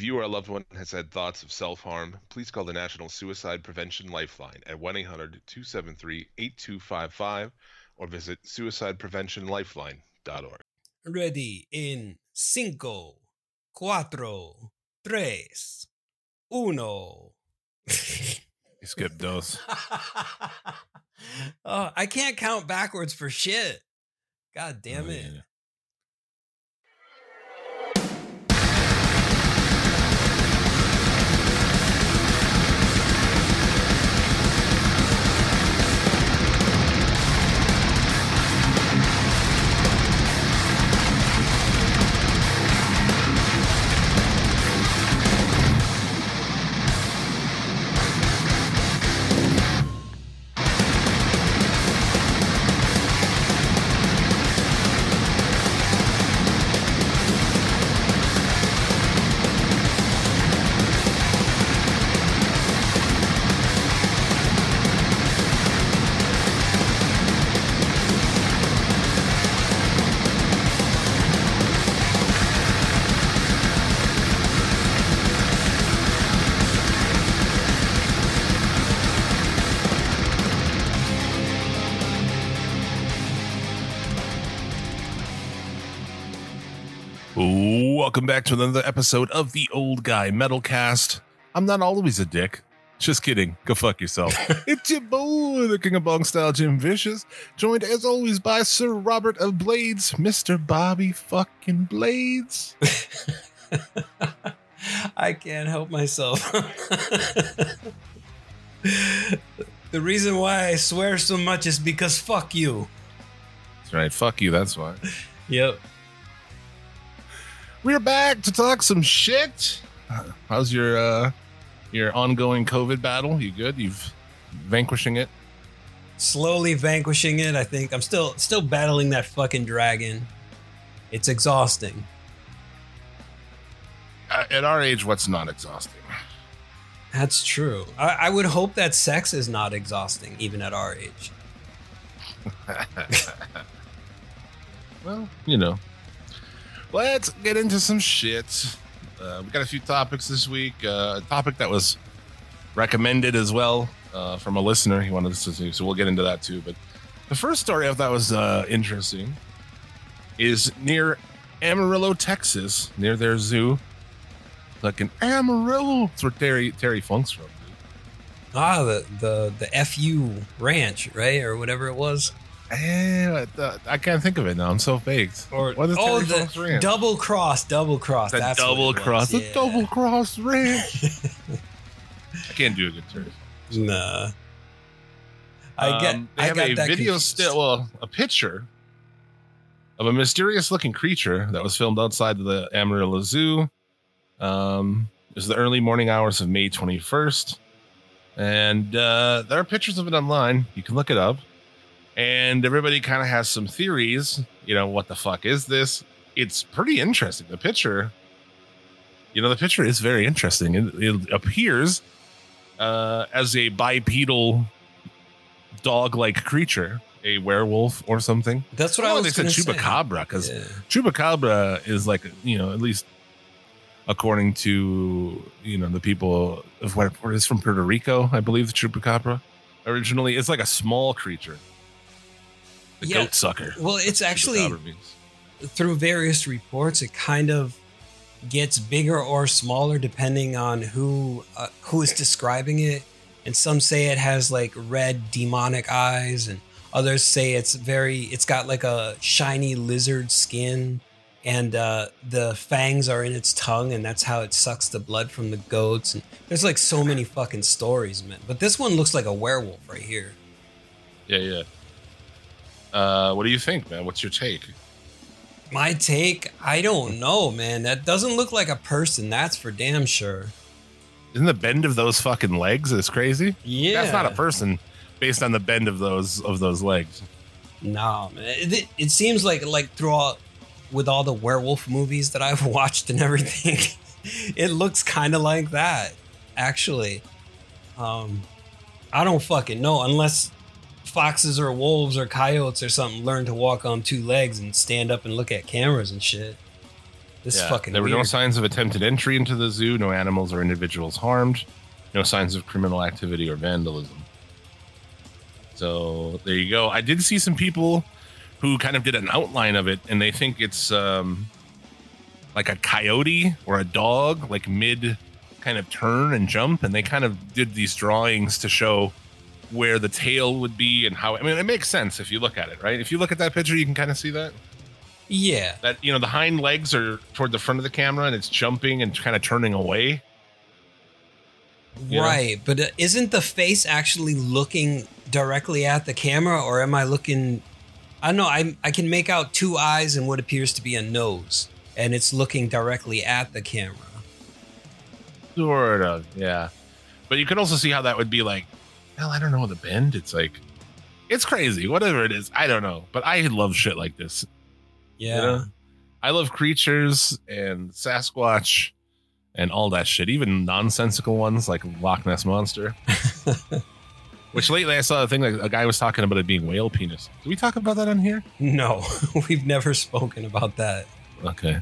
If you or a loved one has had thoughts of self harm, please call the National Suicide Prevention Lifeline at 1 800 273 8255 or visit suicidepreventionlifeline.org. Ready in cinco, cuatro, tres, uno. You skipped those. oh, I can't count backwards for shit. God damn Oh, it. yeah. Welcome back to another episode of the Old Guy Metalcast. I'm not always a dick. Just kidding. Go fuck yourself. it's your boy, the King of Bong Style, Jim Vicious, joined as always by Sir Robert of Blades, Mr. Bobby fucking Blades. I can't help myself. the reason why I swear so much is because fuck you. That's right. Fuck you. That's why. Yep. We're back to talk some shit. How's your uh your ongoing COVID battle? You good? You've vanquishing it? Slowly vanquishing it. I think I'm still still battling that fucking dragon. It's exhausting. Uh, at our age, what's not exhausting? That's true. I, I would hope that sex is not exhausting, even at our age. well, you know. Let's get into some shit. Uh, we got a few topics this week. Uh, a topic that was recommended as well uh, from a listener. He wanted us to do, so we'll get into that too. But the first story I thought was uh, interesting is near Amarillo, Texas, near their zoo. Like in Amarillo, that's where Terry Terry Funk's from. Ah, the the the FU ranch, right, or whatever it was, Eh, I can't think of it now. I'm so vague. or What is oh, the double cross, double cross. The that's what double it cross, the yeah. double cross ranch. I can't do a good turn. Nah. I get. Um, they I have got a that video still, well, a picture of a mysterious-looking creature that was filmed outside of the Amarillo Zoo. Um, it was the early morning hours of May 21st, and uh, there are pictures of it online. You can look it up, and everybody kind of has some theories. You know, what the fuck is this? It's pretty interesting. The picture, you know, the picture is very interesting. It, it appears uh, as a bipedal dog-like creature, a werewolf or something. That's what I Oh, was they said chupacabra because Yeah. chupacabra is like you know at least according to you know the people of what where it's from Puerto Rico, I believe the chupacabra originally it's like a small creature, the Yeah. goat sucker. Well, it's actually through various reports, it kind of gets bigger or smaller depending on who uh, who is describing it. And some say it has like red demonic eyes, and others say it's very it's got like a shiny lizard skin, and uh, the fangs are in its tongue, and that's how it sucks the blood from the goats. And there's like so many fucking stories, man. But this one looks like a werewolf right here. Yeah, yeah. Uh, what do you think, man? What's your take? My take, I don't know, man. That doesn't look like a person. That's for damn sure. Isn't the bend of those fucking legs is crazy? Yeah, That's not a person based on the bend of those of those legs. No, man. It, it seems like like throughout with all the werewolf movies that I've watched and everything, it looks kind of like that. Actually, um, I don't fucking know unless foxes or wolves or coyotes or something learn to walk on two legs and stand up and look at cameras and shit. This Yeah, fucking there were weird. no signs of attempted entry into the zoo, no animals or individuals harmed, no signs of criminal activity or vandalism. So there you go. I did see some people who kind of did an outline of it, and they think it's um, like a coyote or a dog, like mid kind of turn and jump, and they kind of did these drawings to show where the tail would be and how. I mean, it makes sense if you look at it, right? If you look at that picture, you can kind of see that yeah. that you know the hind legs are toward the front of the camera and it's jumping and kind of turning away You know? Right, but uh, isn't the face actually looking directly at the camera, or am I looking? I don't know. I I can make out two eyes and what appears to be a nose, and it's looking directly at the camera. sort of yeah but you can also see how that would be like well i don't know the bend it's like it's crazy whatever it is i don't know but i love shit like this Yeah, you know? i love creatures and sasquatch and all that shit even nonsensical ones like loch ness monster which lately i saw a thing like a guy was talking about it being whale penis did we talk about that on here no, we've never spoken about that. Okay.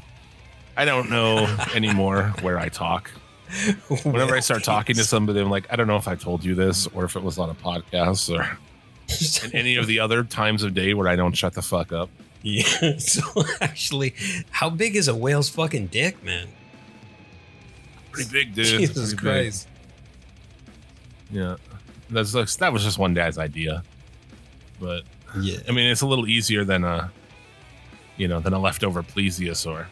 I don't know anymore where I talk. Whenever I start talking to somebody, I'm like, I don't know if I told you this or if it was on a podcast or any of the other times of day where I don't shut the fuck up. yeah. So actually, how big is a whale's fucking dick, man? Pretty big, dude. Jesus Pretty big. Christ. Yeah. That's that's- that was just one guy's idea. But Yeah. I mean, it's a little easier than a, you know, than a leftover plesiosaur.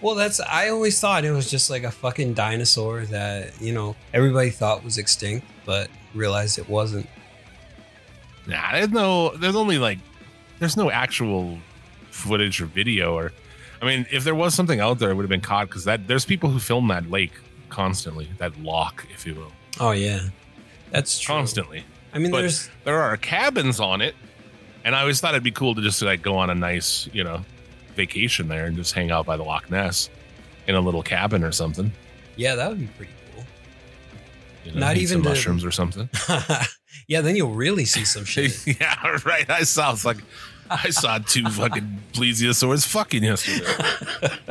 Well, that's I always thought it was just like a fucking dinosaur that you know everybody thought was extinct, but realized it wasn't. Nah, there's no, there's only like, there's no actual footage or video or, I mean, if there was something out there, it would have been caught because that there's people who film that lake constantly, that lock, if you will, Oh yeah, that's true. constantly. I mean, But there's there are cabins on it, and I always thought it'd be cool to just like go on a nice, you know, vacation there and just hang out by the Loch Ness in a little cabin or something. yeah, that would be pretty cool. You know, Not even some to- mushrooms or something. yeah, then you'll really see some shit. yeah, right. I saw it's like I saw two fucking plesiosaurs fucking yesterday.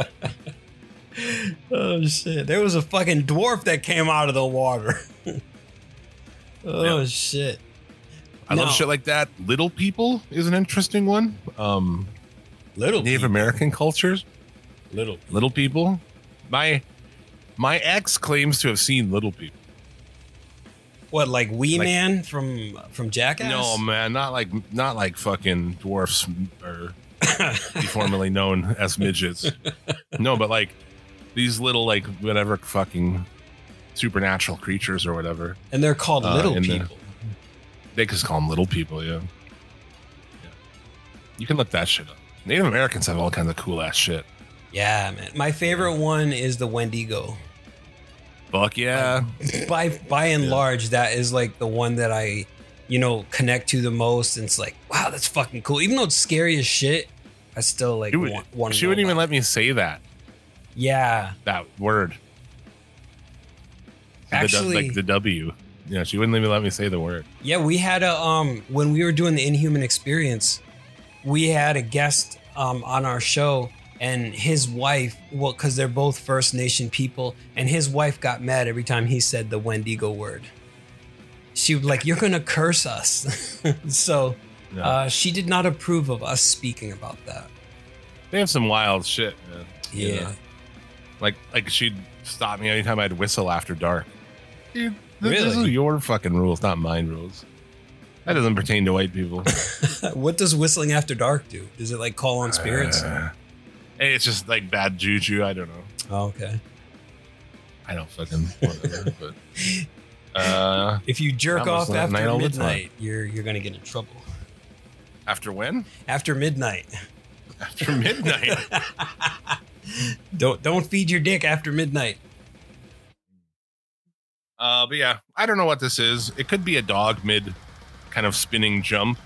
oh shit! There was a fucking dwarf that came out of the water. oh Yeah. shit! I love shit like that. Little people is an interesting one. Um, Little Native people. American cultures, little. little people. My my ex claims to have seen little people. What like Wee Like- Man from from Jackass? No, man, not like not like fucking dwarfs or formerly known as midgets. No, but like these little like whatever fucking supernatural creatures or whatever. and they're called Uh, little in the- people. They just call them little people, yeah. yeah. You can look that shit up. Native Americans have all kinds of cool ass shit. Yeah, man. My favorite one is the Wendigo. Fuck yeah. by by and Yeah. large, that is like the one that I, you know, connect to the most. And it's like, wow, that's fucking cool. Even though it's scary as shit, I still like She, would, want, she wouldn't even let me say that Yeah, that word. The Actually- like the W. Yeah, she wouldn't even let me say the word. yeah. We had a um when we were doing the Inhuman Experience, we had a guest um on our show. And his wife, well, because they're both First Nation people, and his wife got mad every time he said the Wendigo word. She was like, "You're gonna curse us," so Yeah. Uh, she did not approve of us speaking about that. they have some wild shit, man. You Yeah. know? Like like she'd stop me anytime I'd whistle after dark. Dude, th- this Really? is your fucking rules, not mine rules. That doesn't pertain to white people. what does whistling after dark do? Does it like call on spirits? Uh, it's just like bad juju. I don't know. oh, okay. I don't fucking whatever. but uh, If you jerk off at night after midnight, you're you're gonna get in trouble. after when? After midnight, After midnight. don't don't feed your dick after midnight. uh, but yeah, I don't know what this is. It could be a dog mid kind of spinning jump.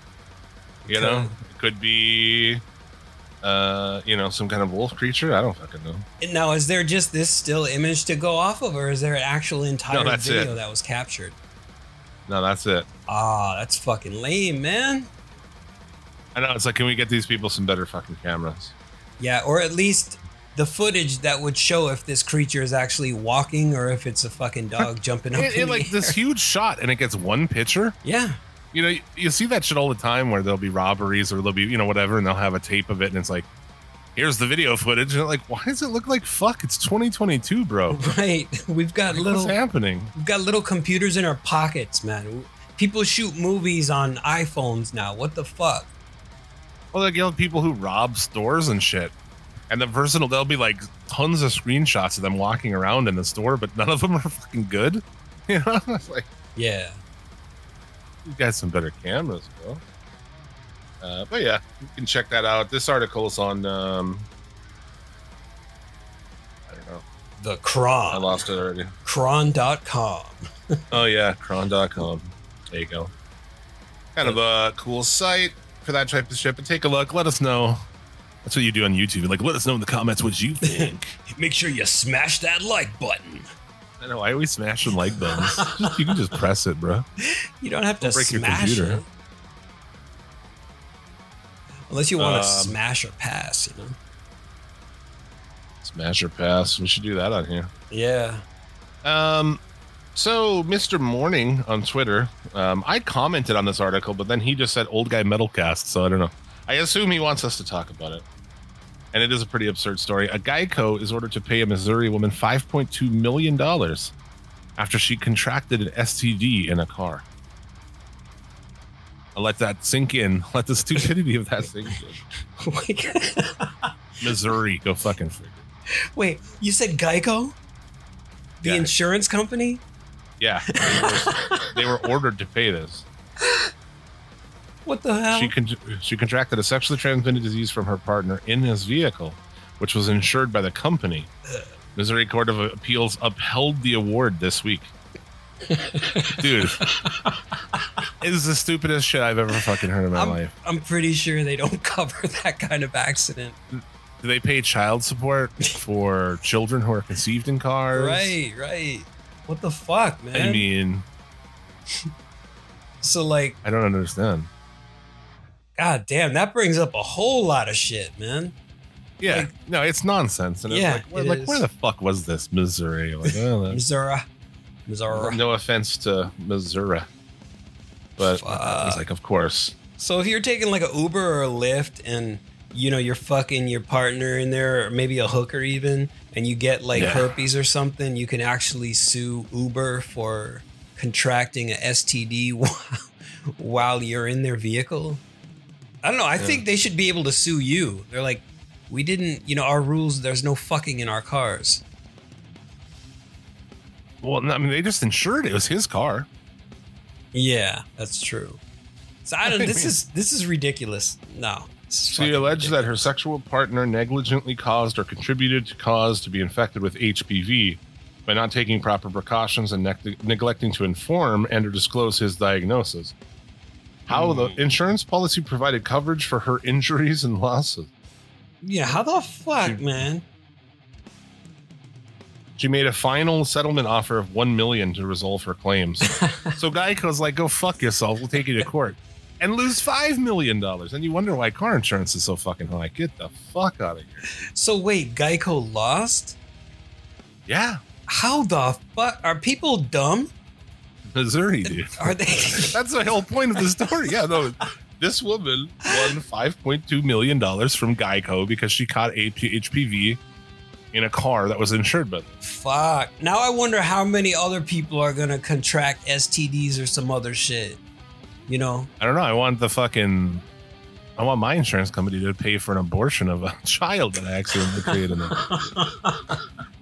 You know, it could be uh, you know, some kind of wolf creature. I don't fucking know. Now, is there just this still image to go off of, or is there an actual entire No, that's video it. that was captured? No, that's it. Ah, that's fucking lame, man. I know. It's like, can we get these people some better fucking cameras? Yeah, or at least the footage that would show if this creature is actually walking or if it's a fucking dog jumping up. It, in it, the like this air. huge shot, and it gets one picture. Yeah, You know, you, you see that shit all the time where there'll be robberies or there'll be you know whatever, and they'll have a tape of it, and it's like, here's the video footage, and like, why does it look like fuck? It's 2022, bro. right. We've got Like, little What's happening? we've got little computers in our pockets, man. People shoot movies on iPhones now. What the fuck? Well, like you know, people who rob stores and shit. And the personal, there'll be like tons of screenshots of them walking around in the store, but none of them are fucking good. You know, it's like Yeah. You got some better cameras, bro. Uh, but yeah, you can check that out. This article is on. Um, I don't know. The Chron. I lost it already. Chron.com. Oh yeah, chron.com. There you go. Kind of a cool site for that type of shit. But take a look. Let us know. That's what you do on YouTube. Like, let us know in the comments what you think. Make sure you smash that like button. I know. I always smash the like buttons. Just- you can just press it, bro. You don't have to break your smash computer. it. Unless you want to Um, smash or pass, you know. Smash or pass. We should do that on here. Yeah. Um, so Mr. Morning on Twitter, um, I commented on this article, but then he just said "old guy metalcast," so I don't know. I assume he wants us to talk about it, and it is a pretty absurd story. A Geico is ordered to pay a Missouri woman 5.2 million dollars after she contracted an STD in a car. I'll let that sink in. Let the stupidity of that sink in. Oh Wait, Missouri, go fucking figure. Wait, you said Geico? The Yeah. insurance company? Yeah, they were, they were ordered to pay this. What the hell? She con- she contracted a sexually transmitted disease from her partner in his vehicle, which was insured by the company. Missouri Court of Appeals upheld the award this week. Dude, it is the stupidest shit I've ever fucking heard in my I'm, life. I'm pretty sure they don't cover that kind of accident. Do they pay child support for children who are conceived in cars? Right, right. What the fuck, man? I mean, so like, I don't understand. God damn, that brings up a whole lot of shit, man. Yeah, Like- no, it's nonsense. And Yeah, it's like, like where the fuck was this Missouri? Like, that's- Missouri. Missouri. No offense to Missouri, but I was Fuck. like, of course. So if you're taking like a Uber or a Lyft and you know you're fucking your partner in there or maybe a hooker even and you get like Yeah. herpes or something, you can actually sue Uber for contracting a STD while, while you're in their vehicle. I don't know. I think they should be able to sue you. They're like, we didn't, you know, our rules. There's no fucking in our cars. Well, I mean, they just insured it. Was his car. Yeah, that's true. So I don't. I This mean- is this is ridiculous. No. is She alleged that her sexual partner negligently caused or contributed to cause to be infected with HPV by not taking proper precautions and neg- neglecting to inform and or disclose his diagnosis. How the hmm. insurance policy provided coverage for her injuries and losses. Yeah, how the fuck, man? She made a final settlement offer of one million to resolve her claims. so Geico's like, "Go fuck yourself. We'll take you to court and lose five million dollars." And you wonder why car insurance is so fucking high. Get the fuck out of here. So wait, Geico lost? Yeah, How the fuck are people dumb? Missouri, dude. Are they? That's the whole point of the story. Yeah, no. This woman won five point two million dollars from Geico because she caught AP HPV in a car that was insured by them. fuck. Now I wonder how many other people are gonna contract STDs or some other shit. You know? I don't know. I want the fucking. I want my insurance company to pay for an abortion of a child that I accidentally created.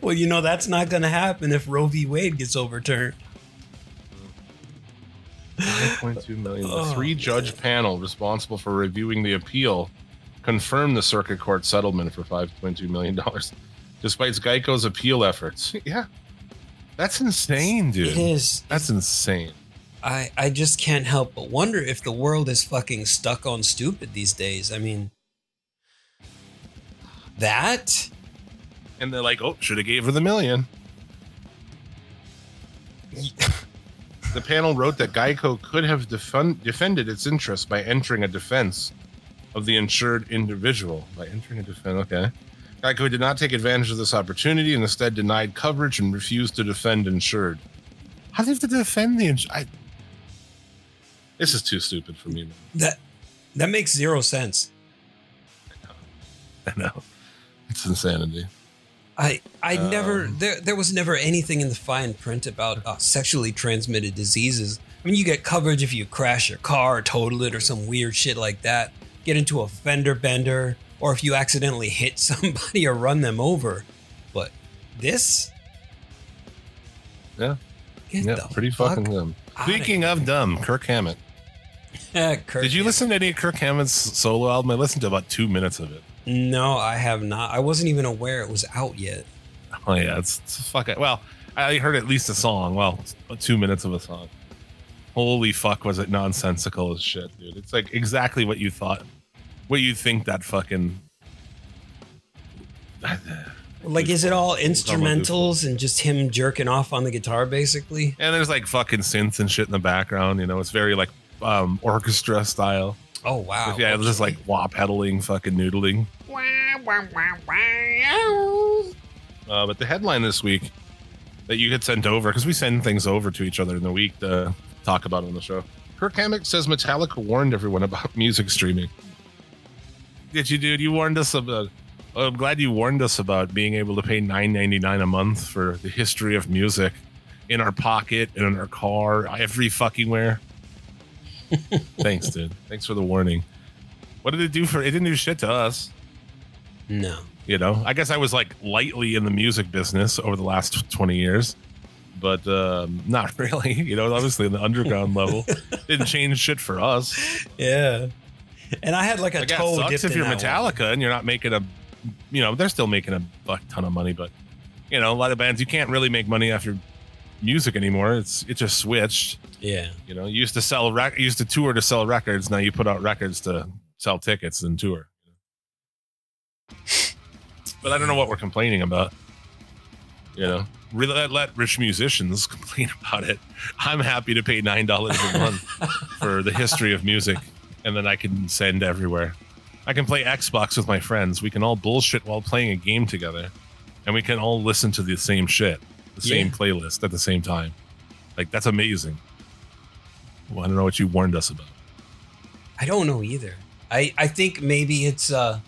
well, you know that's not gonna happen if Roe v. Wade gets overturned. Five point two million. The Oh, three judge panel responsible for reviewing the appeal confirmed the circuit court settlement for five point two million dollars, despite Geico's appeal efforts. Yeah, that's insane, dude. It is. That's insane. I I just can't help but wonder if the world is fucking stuck on stupid these days. I mean, that And they're like, "Oh, should have gave her the million. The panel wrote that Geico could have defend, defended its interests by entering a defense of the insured individual by entering a defense, Okay. Geico did not take advantage of this opportunity and instead denied coverage and refused to defend insured. How do you have to defend the insured? This is too stupid for me, man. That that makes zero sense. I know. It's insanity. I I never Um, there there was never anything in the fine print about uh, sexually transmitted diseases. I mean, you get coverage if you crash your car, or total it, or some weird shit like that. Get into a fender bender, or if you accidentally hit somebody or run them over. But this, Yeah. get yeah. Pretty fuck fucking dumb. Speaking of dumb, Kirk Hammett. Kirk Did you Hammett. listen to any of Kirk Hammett's solo album? I listened to about two minutes of it. No, I have not. I wasn't even aware it was out yet. Oh yeah, it's, it's fucking. Well, I heard at least a song. Well, two minutes of a song. Holy fuck, was it nonsensical as shit, dude? It's like exactly what you thought, what you think that fucking. Like, is it all instrumentals and just him jerking off on the guitar, basically? And there's like fucking synths and shit in the background. You know, it's very like um orchestra style. Oh wow! yeah, it was just like wah pedaling, fucking noodling. Uh, but the headline this week that you had sent over, because we send things over to each other in the week to talk about on the show. Kirk Hammett says Metallica warned everyone about music streaming. Did you, dude? You warned us about. well, I'm glad you warned us about being able to pay nine ninety nine a month for the history of music in our pocket and in our car, every fucking where. Thanks, dude. Thanks for the warning. What did it do for? It didn't do shit to us no. you know i guess i was like lightly in the music business over the last 20 years but um not really you know obviously in the underground level didn't change shit for us Yeah. And I had like a guess toe it sucks if you're metallica and you're not making a you know they're still making a buck ton of money but you know a lot of bands you can't really make money off your music anymore it's it just switched one. Yeah. you know you used to sell rec- used to tour to sell records. Now you put out records to sell tickets and tour. But i don't know what we're complaining about. You know really let, let rich musicians complain about it. I'm happy to pay nine dollars a month for the history of music and then i can send everywhere. I can play xbox with my friends. We can all bullshit while playing a game together and we can all listen to the same shit the same Yeah. playlist at the same time. Like that's amazing well, i don't know what you warned us about I don't know either. I, I think maybe it's uh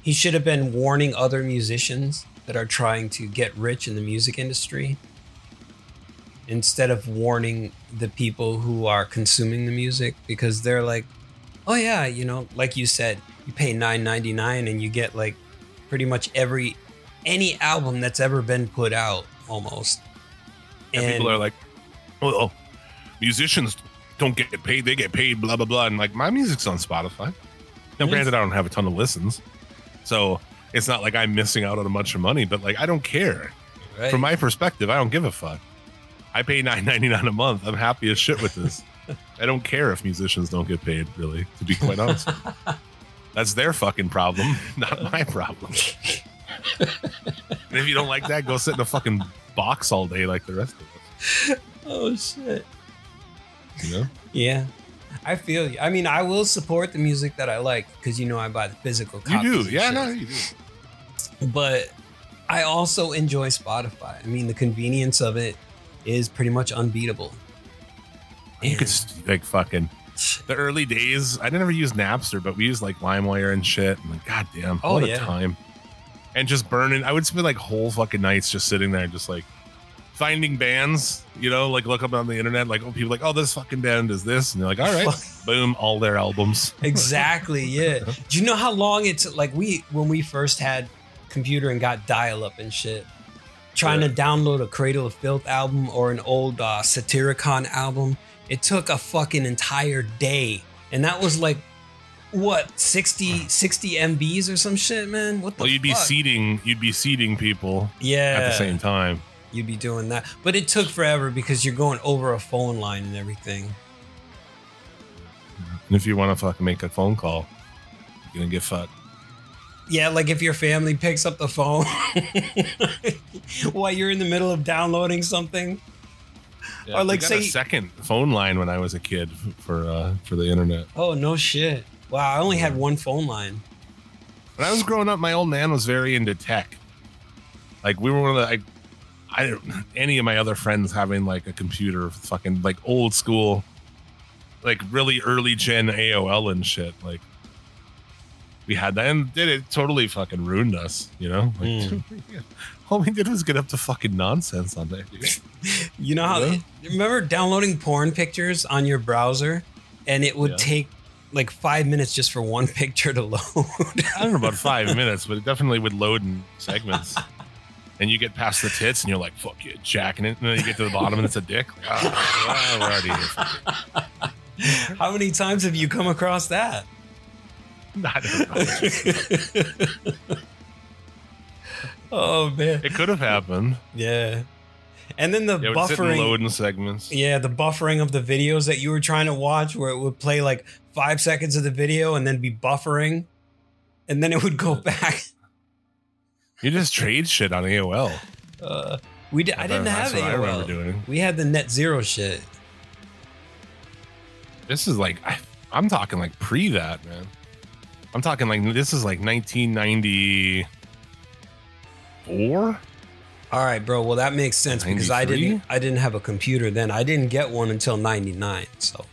he should have been warning other musicians that are trying to get rich in the music industry instead of warning the people who are consuming the music because they're like, oh yeah, you know, like you said, you pay nine ninety nine and you get like pretty much every any album that's ever been put out almost. and, people are like oh, oh musicians don't get paid they get paid blah blah blah. And like my music's on spotify. Now Yes. granted i don't have a ton of listens. So it's not like i'm missing out on a bunch of money but like i don't care. Right? from my perspective i don't give a fuck. I pay 9.99 a month. I'm happy as shit with this. I don't care if musicians don't get paid really to be quite honest. That's their fucking problem not my problem. And if you don't like that go sit in a fucking box all day like the rest of us. Oh shit. You know Yeah. I feel you. I mean, I will support the music that I like because you know I buy the physical You do, yeah, shit. no, you do. But I also enjoy Spotify. I mean, the convenience of it is pretty much unbeatable. You could And- like fucking the early days. I didn't ever use Napster, but we used like LimeWire and shit. And like, goddamn, Oh, what a yeah. time! And just burning. I would spend like whole fucking nights just sitting there, just like finding bands. You know, like look up on the internet, like oh, people like, oh, this fucking band is this, and you're like, all right, boom, all their albums. exactly. Yeah. Do you know how long it's like we when we first had computer and got dial up and shit? Trying to download a Cradle of Filth album or an old uh, Satyricon album, it took a fucking entire day, and that was like what 60 60 MBs or some shit, man. What the? Well, you'd be fuck? seeding, you'd be seeding people yeah at the same time. You'd be doing that, but it took forever because you're going over a phone line and everything. And if you want to fucking make a phone call, you're gonna get fucked. Yeah, like if your family picks up the phone while you're in the middle of downloading something. Yeah, Or, like, we got a say- second phone line when I was a kid for uh for the internet. Oh no shit. Wow, I only had one phone line. When I was growing up, my old man was very into tech. Like we were one of the like I don't any of my other friends having like a computer fucking like old school like really early gen AOL and shit. Like we had that and did it totally fucking ruined us, you know? Like Mm. all we did was get up to fucking nonsense on that. dude. You know how? Yeah. Remember downloading porn pictures on your browser, and it would Yeah. take like five minutes just for one picture to load. I don't know about five minutes, but it definitely would load in segments. And you get past the tits and you're like, fuck you, jacking it. And then you get to the bottom and it's a dick. Well, we're already here. how many times have you come across that? Oh man, It could have happened. yeah. And then the It would sit and buffering. load in segments. Yeah, the buffering of the videos that you were trying to watch, where it would play like five seconds of the video and then be buffering, and then it would go back. You just trade shit on AOL. Uh, we did. I didn't That's have what I remember AOL. doing. We had the net zero shit. This is like, I, I'm talking like pre that, man. I'm talking like, this is like 1994. All right, bro. Well, that makes sense because I 93? didn't. I didn't have a computer then. I didn't get one until '99. So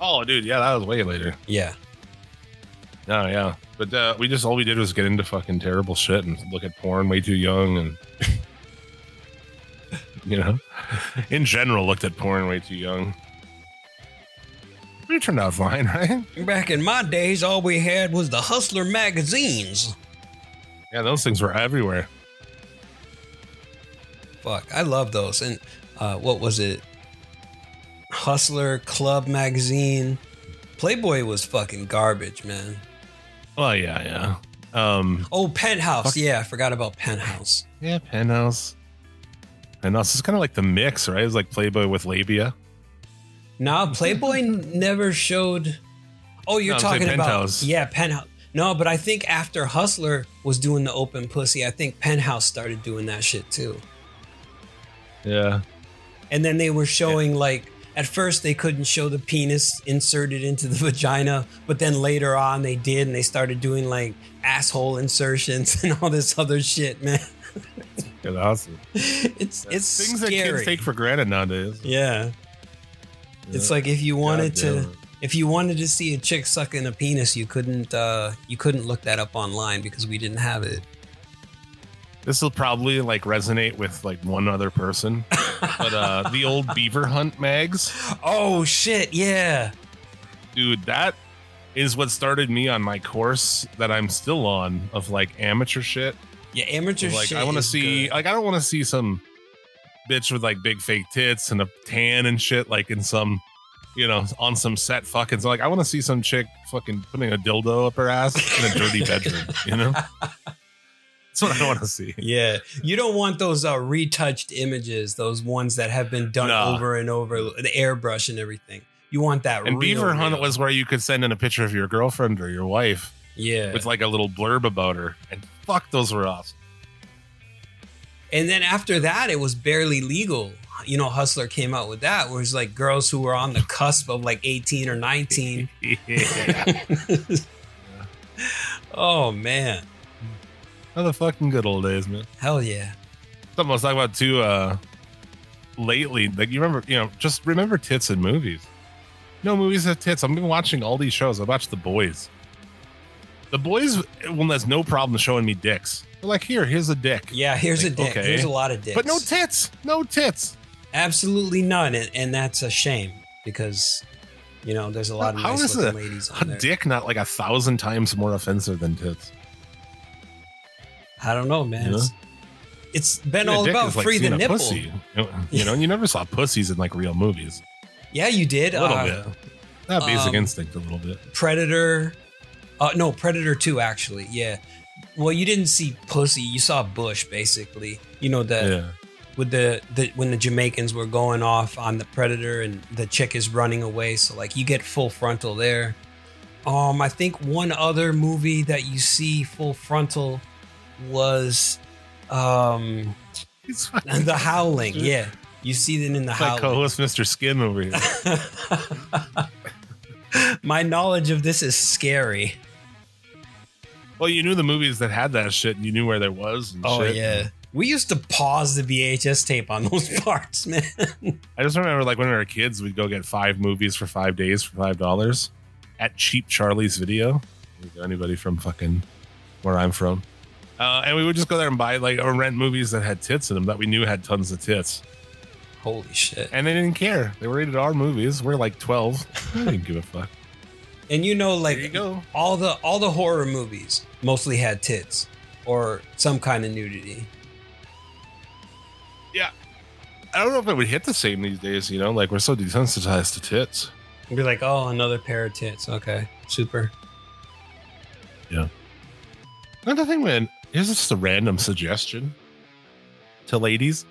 Oh, dude. Yeah, that was way later. yeah. No, yeah. But uh, we just, all we did was get into fucking terrible shit and look at porn way too young and, you know, in general, looked at porn way too young. We turned out fine, right? Back in my days, all we had was the Hustler magazines. Yeah, those things were everywhere. Fuck, I love those. And uh, what was it? Hustler Club magazine. Playboy was fucking garbage, man. Well, yeah, yeah. Um, Oh, Penthouse. Fuck. Yeah, I forgot about Penthouse. yeah, Penthouse. Penthouse is kind of like the mix, right? It's like Playboy with labia. Nah, Playboy never showed. Oh, you're No, talking about Penthouse. yeah, Penthouse. No, but I think after Hustler was doing the open pussy, I think Penthouse started doing that shit too. Yeah. And then they were showing like at first they couldn't show the penis inserted into the vagina, but then later on they did, and they started doing like asshole insertions and all this other shit, man. It's awesome. It's it's Things that kids take for granted nowadays. yeah. It's like if you wanted to if you wanted to see a chick sucking a penis, you couldn't uh you couldn't look that up online because we didn't have it. This will probably like resonate with like one other person, but uh the old Beaver Hunt mags, Oh shit, yeah. dude, that is what started me on my course that I'm still on of like amateur shit. Yeah, amateur like shit. I want to see good. like I don't want to see some bitch with like big fake tits and a tan and shit like in some you know on some set fucking so like I want to see some chick fucking putting a dildo up her ass in a dirty bedroom, you know? That's what I want to see. Yeah, you don't want those uh, retouched images, those ones that have been done over and over, the airbrush and everything. You want that. And real, Beaver Hunt real. was where you could send in a picture of your girlfriend or your wife yeah. with like a little blurb about her. And fuck, those were awesome. and then after that, it was barely legal. You know, Hustler came out with that, where it's like girls who were on the cusp of like eighteen or nineteen. yeah. oh man, Oh, the fucking good old days, man. hell yeah. Something I was talking about too uh lately. Like you remember, you know, just remember tits in movies. No movies have tits. I've been watching all these shows. I watched The Boys. The Boys one has no problem showing me dicks. They're like, here, here's a dick. Yeah, here's Like, a dick. okay. Here's a lot of dicks. But no tits. No tits. absolutely none, and, and that's a shame because you know there's a lot of How nice is looking a- ladies A there. dick not like a thousand times more offensive than tits. I don't know, man. It's, it's been all about like free the nipple. Pussy. You know, you you never saw pussies in like real movies. Yeah, you did. A little Uh, bit. That basic um, instinct a little bit. Predator. Uh, no, Predator 2, actually. Yeah. Well, you didn't see pussy. You saw Bush, basically. You know, the yeah. with the, the when the Jamaicans were going off on the Predator and the chick is running away. So, like, you get full frontal there. Um, I think one other movie that you see full frontal was um The Howling. Yeah. You see that in The my Howling. co-host Mr. Skin over here. My knowledge of this is scary. Well, you knew the movies that had that shit, and you knew where there was. And Oh shit. yeah. We used to pause the VHS tape on those parts, man. I just remember, like when we were kids, we'd go get five movies for five days for five dollars at Cheap Charlie's Video. Anybody from fucking where I'm from, uh, and we would just go there and buy like or rent movies that had tits in them that we knew had tons of tits, Holy shit. and they didn't care. They were rated R movies. We're like twelve. I didn't give a fuck. And you know, like you all the all the horror movies mostly had tits or some kind of nudity. Yeah, I don't know if it would hit the same these days. You know, like we're so desensitized to tits. You'd be like, oh, another pair of tits. Okay, super. Yeah. Another thing, man, here's just a random suggestion to ladies.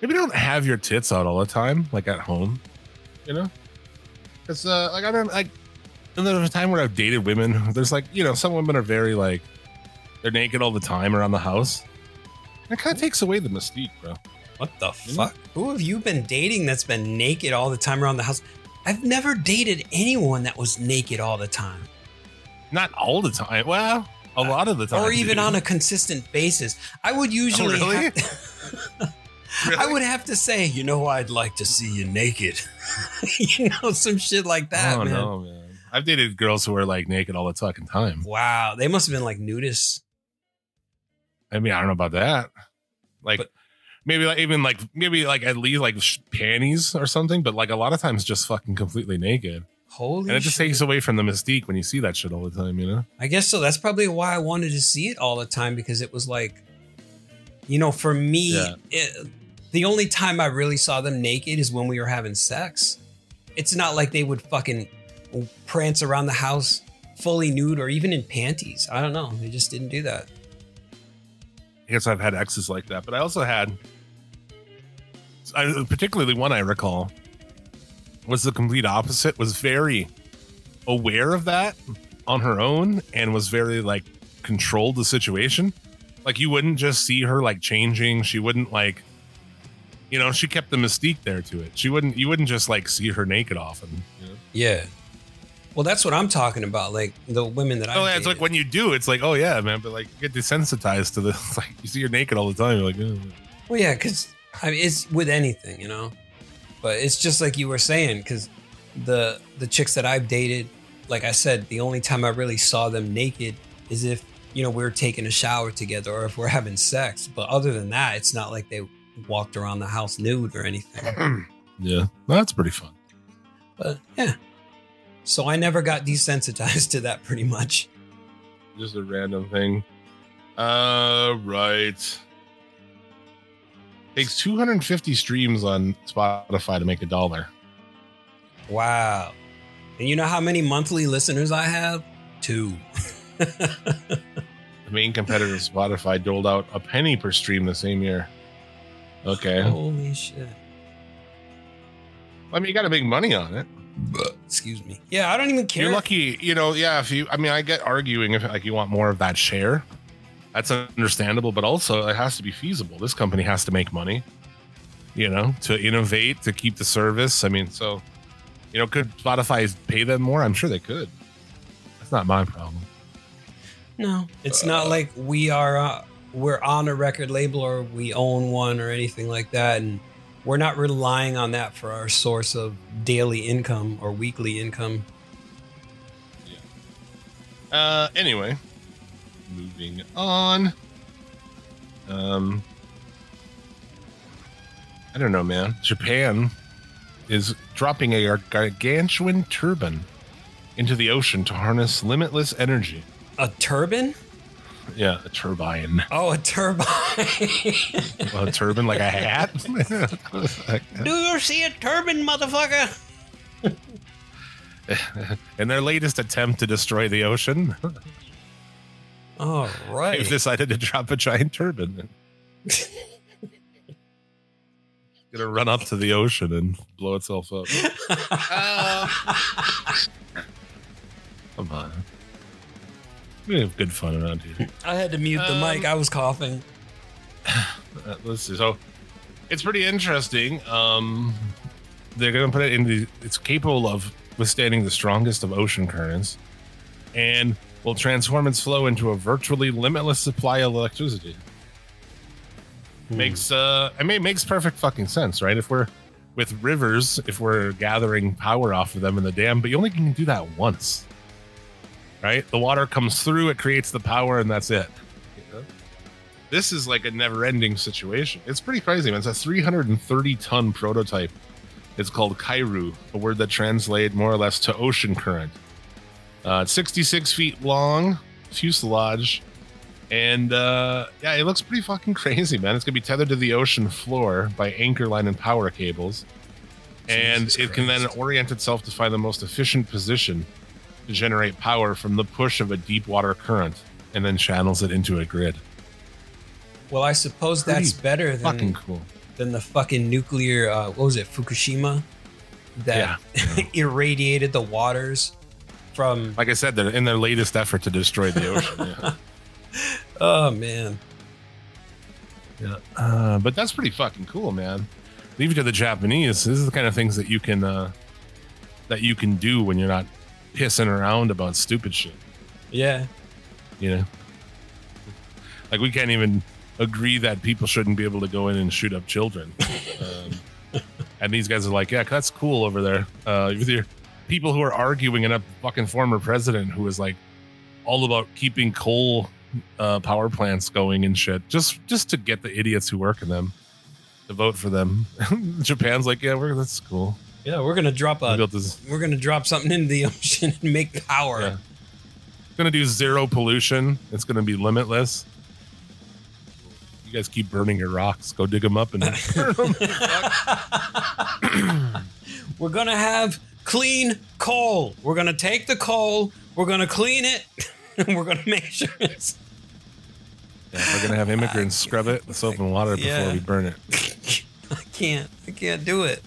Maybe don't have your tits out all the time, like at home, you know? Because, uh, like, I don't, like, and there's a time where I've dated women, there's like, you know, some women are very, like, they're naked all the time around the house. That kind of takes away the mystique, bro. What the You fuck? Who have you been dating that's been naked all the time around the house? I've never dated anyone that was naked all the time, Not all the time. Well, a lot of the time. or even dude. on a consistent basis. I would oh, usually. really? have- I would have to say, you know, I'd like to see you naked. you know, some shit like that, oh, man. no, man. I've dated girls who are like naked all the fucking time. Wow, they must have been like nudists. I mean, I don't know about that. Like But- maybe like even like maybe like at least like sh- panties or something, but like a lot of times just fucking completely naked. Holy and it just shit. takes away from the mystique when you see that shit all the time, you know? I guess so. That's probably why I wanted to see it all the time because it was like, you know, for me, Yeah. it, the only time I really saw them naked is when we were having sex. It's not like they would fucking prance around the house fully nude or even in panties. I don't know. They just didn't do that. I guess I've had exes like that, but I also had I, particularly one I recall was the complete opposite, was very aware of that on her own and was very like controlled the situation. Like you wouldn't just see her like changing. She wouldn't like you know, she kept the mystique there to it. She wouldn't you wouldn't just like see her naked often. You know? Yeah. Well, that's what I'm talking about. Like the women that oh, I. Oh, yeah, it's like when you do, it's like, oh yeah, man, but like you get desensitized to this. Like you see her naked all the time, you're like, oh. Well, yeah, because I mean, it's with anything, you know. But it's just like you were saying, because the the chicks that I've dated, like I said, the only time I really saw them naked is if you know we are taking a shower together or if we're having sex. But other than that, it's not like they walked around the house nude or anything. yeah, that's pretty fun. But yeah, so I never got desensitized to that. Pretty much. Just a random thing. Uh, right. Takes 250 streams on Spotify to make a dollar. Wow. And you know how many monthly listeners I have? Two. The main competitor of Spotify doled out a penny per stream the same year. Okay. Holy shit. I mean, you got to make money on it. Excuse me. Yeah, I don't even care. You're lucky, you know. Yeah, if you, I mean, I get arguing if like you want more of that share. That's understandable, but also it has to be feasible. This company has to make money, you know, to innovate, to keep the service. I mean, so, you know, could Spotify pay them more? I'm sure they could. That's not my problem. No, it's not like we are uh, we're on a record label or we own one or anything like that, and we're not relying on that for our source of daily income or weekly income. Yeah. Uh, anyway, moving on. Um, I don't know, man. Japan is dropping a gargantuan turbine into the ocean to harness limitless energy. A turban? Yeah, a turbine. Oh, a turbine. a turban like a hat. Do you see a turban, motherfucker? In their latest attempt to destroy the ocean, All right. they've decided to drop a giant turbine. Gonna run up to the ocean and blow itself up. Come on. We have good fun around here. I had to mute the mic. I was coughing. Uh, let's see. So it's pretty interesting. Um, they're going to put it in the. It's capable of withstanding the strongest of ocean currents, and will transform its flow into a virtually limitless supply of electricity. Hmm. Makes uh, I mean, it makes perfect fucking sense, right? If we're with rivers, if we're gathering power off of them in the dam, but you only can do that once, right? The water comes through, it creates the power, and that's it. This is like a never-ending situation. It's pretty crazy, man. It's a 330 ton prototype. It's called Kairyu, a word that translates more or less to ocean current. Uh, it's 66 feet long, fuselage, and uh, yeah, it looks pretty fucking crazy, man. It's gonna be tethered to the ocean floor by anchor line and power cables, and Jesus it can then orient itself to find the most efficient position to generate power from the push of a deep water current, and then channels it into a grid. Well, I suppose that's Pretty better Fucking than cool. than the fucking nuclear. Uh, what was it, Fukushima? That irradiated the waters from. Like I said, they're in their latest effort to destroy the ocean. yeah. Oh man. Yeah. Uh, but that's pretty fucking cool, man. Leave it to the Japanese. This is the kind of things that you can uh, that you can do when you're not pissing around about stupid shit. Yeah. You know, like we can't even agree that people shouldn't be able to go in and shoot up children. Um, and these guys are like, yeah, that's cool over there. Uh, with your people who are arguing and a fucking former president who is like all about keeping coal uh, power plants going and shit, just just to get the idiots who work in them to vote for them. Japan's like, yeah, we're that's cool. Yeah, we're gonna drop We a. this. We're gonna drop something into the ocean and make power. Yeah. Gonna do zero pollution. It's gonna be limitless. You guys keep burning your rocks. Go dig them up and burn them. We're gonna have clean coal. We're gonna take the coal. We're gonna clean it. and we're gonna make sure it's. Yeah, we're gonna have immigrants scrub it with soap and water before we burn it. I can't. I can't do it.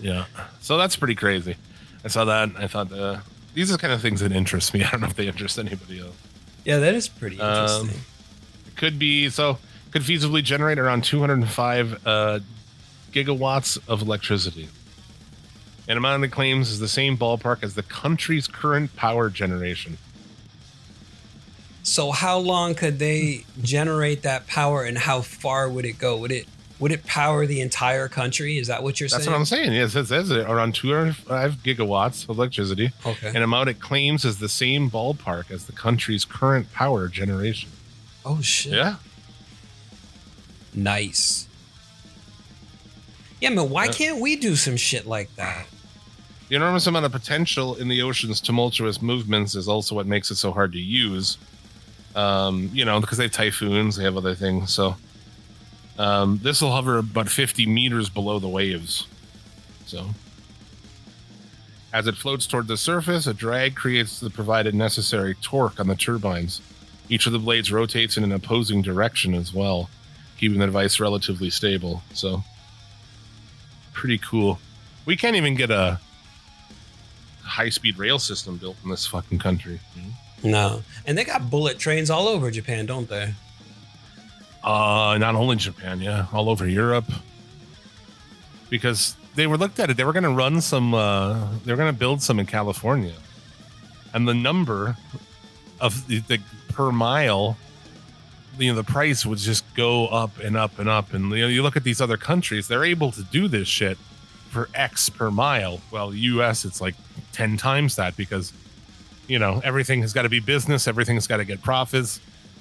Yeah. So that's pretty crazy. I saw that. And I thought uh, these are the kind of things that interest me. I don't know if they interest anybody else. Yeah, that is pretty Um, interesting. It could be so. Could feasibly generate around 205 uh, gigawatts of electricity. And amount of claims is the same ballpark as the country's current power generation. so how long could they generate that power, and how far would it go? Would it would it power the entire country? Is that what you're That's saying? That's what I'm saying. Yes, it says it around 205 gigawatts of electricity. Okay. And amount it claims is the same ballpark as the country's current power generation. oh shit. Yeah. Nice. Yeah, man. Why Yeah. can't we do some shit like that? The enormous amount of potential in the ocean's tumultuous movements is also what makes it so hard to use. Um, you know, because they have typhoons, they have other things. So um, this will hover about 50 meters below the waves. So as it floats toward the surface, a drag creates the provided necessary torque on the turbines. Each of the blades rotates in an opposing direction as well, keeping the device relatively stable. So pretty cool. We can't even get a high speed rail system built in this fucking country. No. And they got bullet trains all over Japan, don't they? Uh, not only Japan, yeah, all over Europe. Because they were looked at it, they were going to run some, uh, they were going to build some in California, and the number of the, the per mile, you know, the price would just go up and up and up. And you know, you look at these other countries, they're able to do this shit for X per mile. Well, U.S. it's like ten times that because you know everything has got to be business, everything's got to get profits,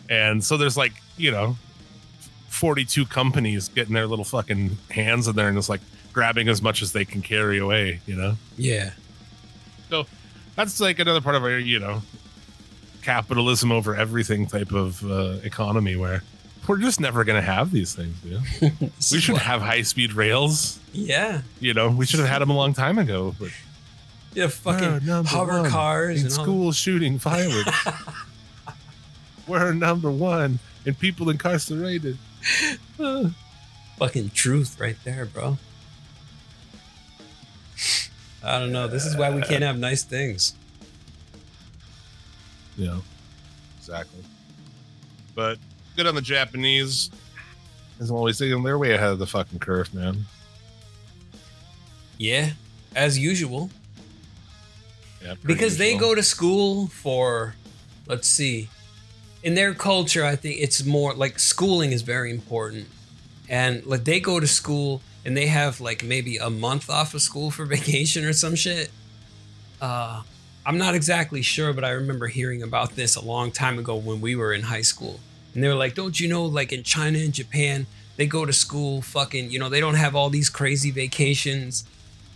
and so there's like you know 42 companies getting their little fucking hands in there and just like grabbing as much as they can carry away, you know? Yeah. So that's like another part of our, you know, capitalism over everything type of uh, economy where we're just never going to have these things. We should have high speed rails, Yeah. you know, we should have had them a long time ago. But Yeah, fucking hover one cars in and all- school shooting fireworks. we're number one in people incarcerated. fucking truth right there, bro. I don't know. This is why we can't have nice things. Yeah, exactly. But good on the Japanese. As always, they, they're way ahead of the fucking curve, man. Yeah, as usual. Yeah, because they go to school for let's see in their culture i think it's more like schooling is very important. And like they go to school and they have like maybe a month off of school for vacation or some shit. Uh i'm not exactly sure but i remember hearing about this a long time ago when we were in high school. And they were like don't you know like in china and japan they go to school fucking you know they don't have all these crazy vacations.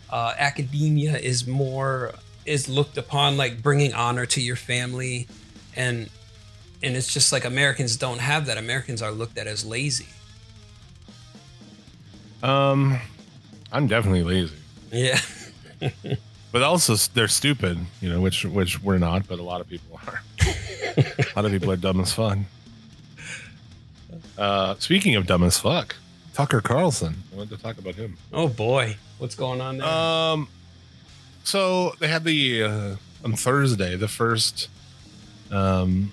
Uh, academia is more is looked upon like bringing honor to your family and and it's just like americans don't have that americans are looked at as lazy Um, I'm definitely lazy, yeah but also they're stupid. You know, which which we're not, but a lot of people are. a lot of people are dumb as fuck. Uh, speaking of dumb as fuck, Tucker Carlson. I wanted to talk about him. oh boy what's going on there Um, so they had the uh, on Thursday the first, um,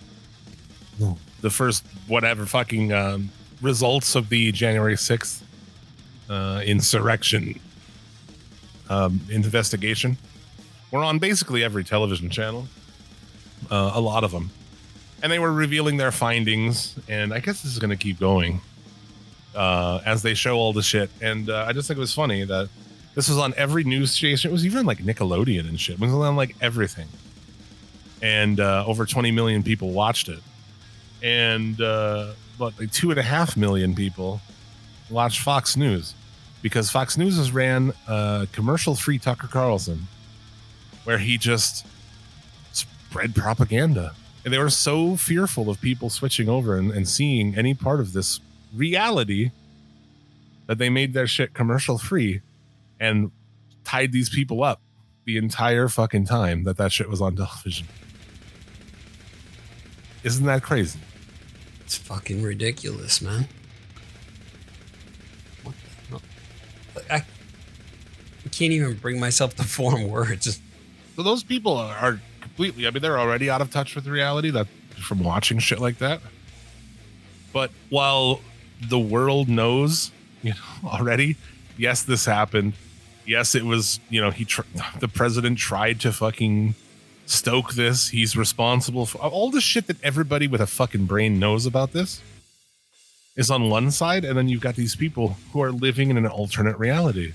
the first whatever fucking um, results of the January sixth uh, insurrection um, investigation. We're on basically every television channel, uh, a lot of them, and they were revealing their findings. And I guess this is going to keep going uh, as they show all the shit. And uh, I just think it was funny that this was on every news station. It was even like Nickelodeon and shit. It was on like everything. And uh, over 20 million people watched it. And uh, what, like two and a half million people watched Fox News because Fox News has ran a commercial free Tucker Carlson where he just spread propaganda. And they were so fearful of people switching over and, and seeing any part of this reality that they made their shit commercial free and tied these people up the entire fucking time that that shit was on television. Isn't that crazy? it's fucking ridiculous man what the hell? I, I can't even bring myself to form words So those people are, are completely. I mean, they're already out of touch with reality that from watching shit like that. But while the world knows, you know, already, yes, this happened. Yes, it was. You know, he tr- the president tried to fucking stoke this. He's responsible for all the shit that everybody with a fucking brain knows about this. Is on one side, and then you've got these people who are living in an alternate reality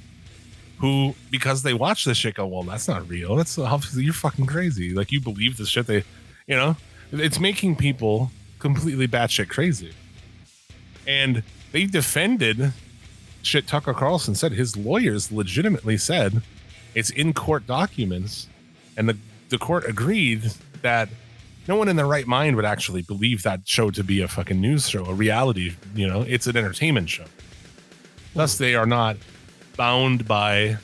who because they watch this shit go well that's not real that's obviously you're fucking crazy like you believe this shit they you know it's making people completely batshit crazy and they defended shit tucker carlson said his lawyers legitimately said it's in court documents and the, the court agreed that no one in their right mind would actually believe that show to be a fucking news show a reality you know it's an entertainment show thus they are not bound by,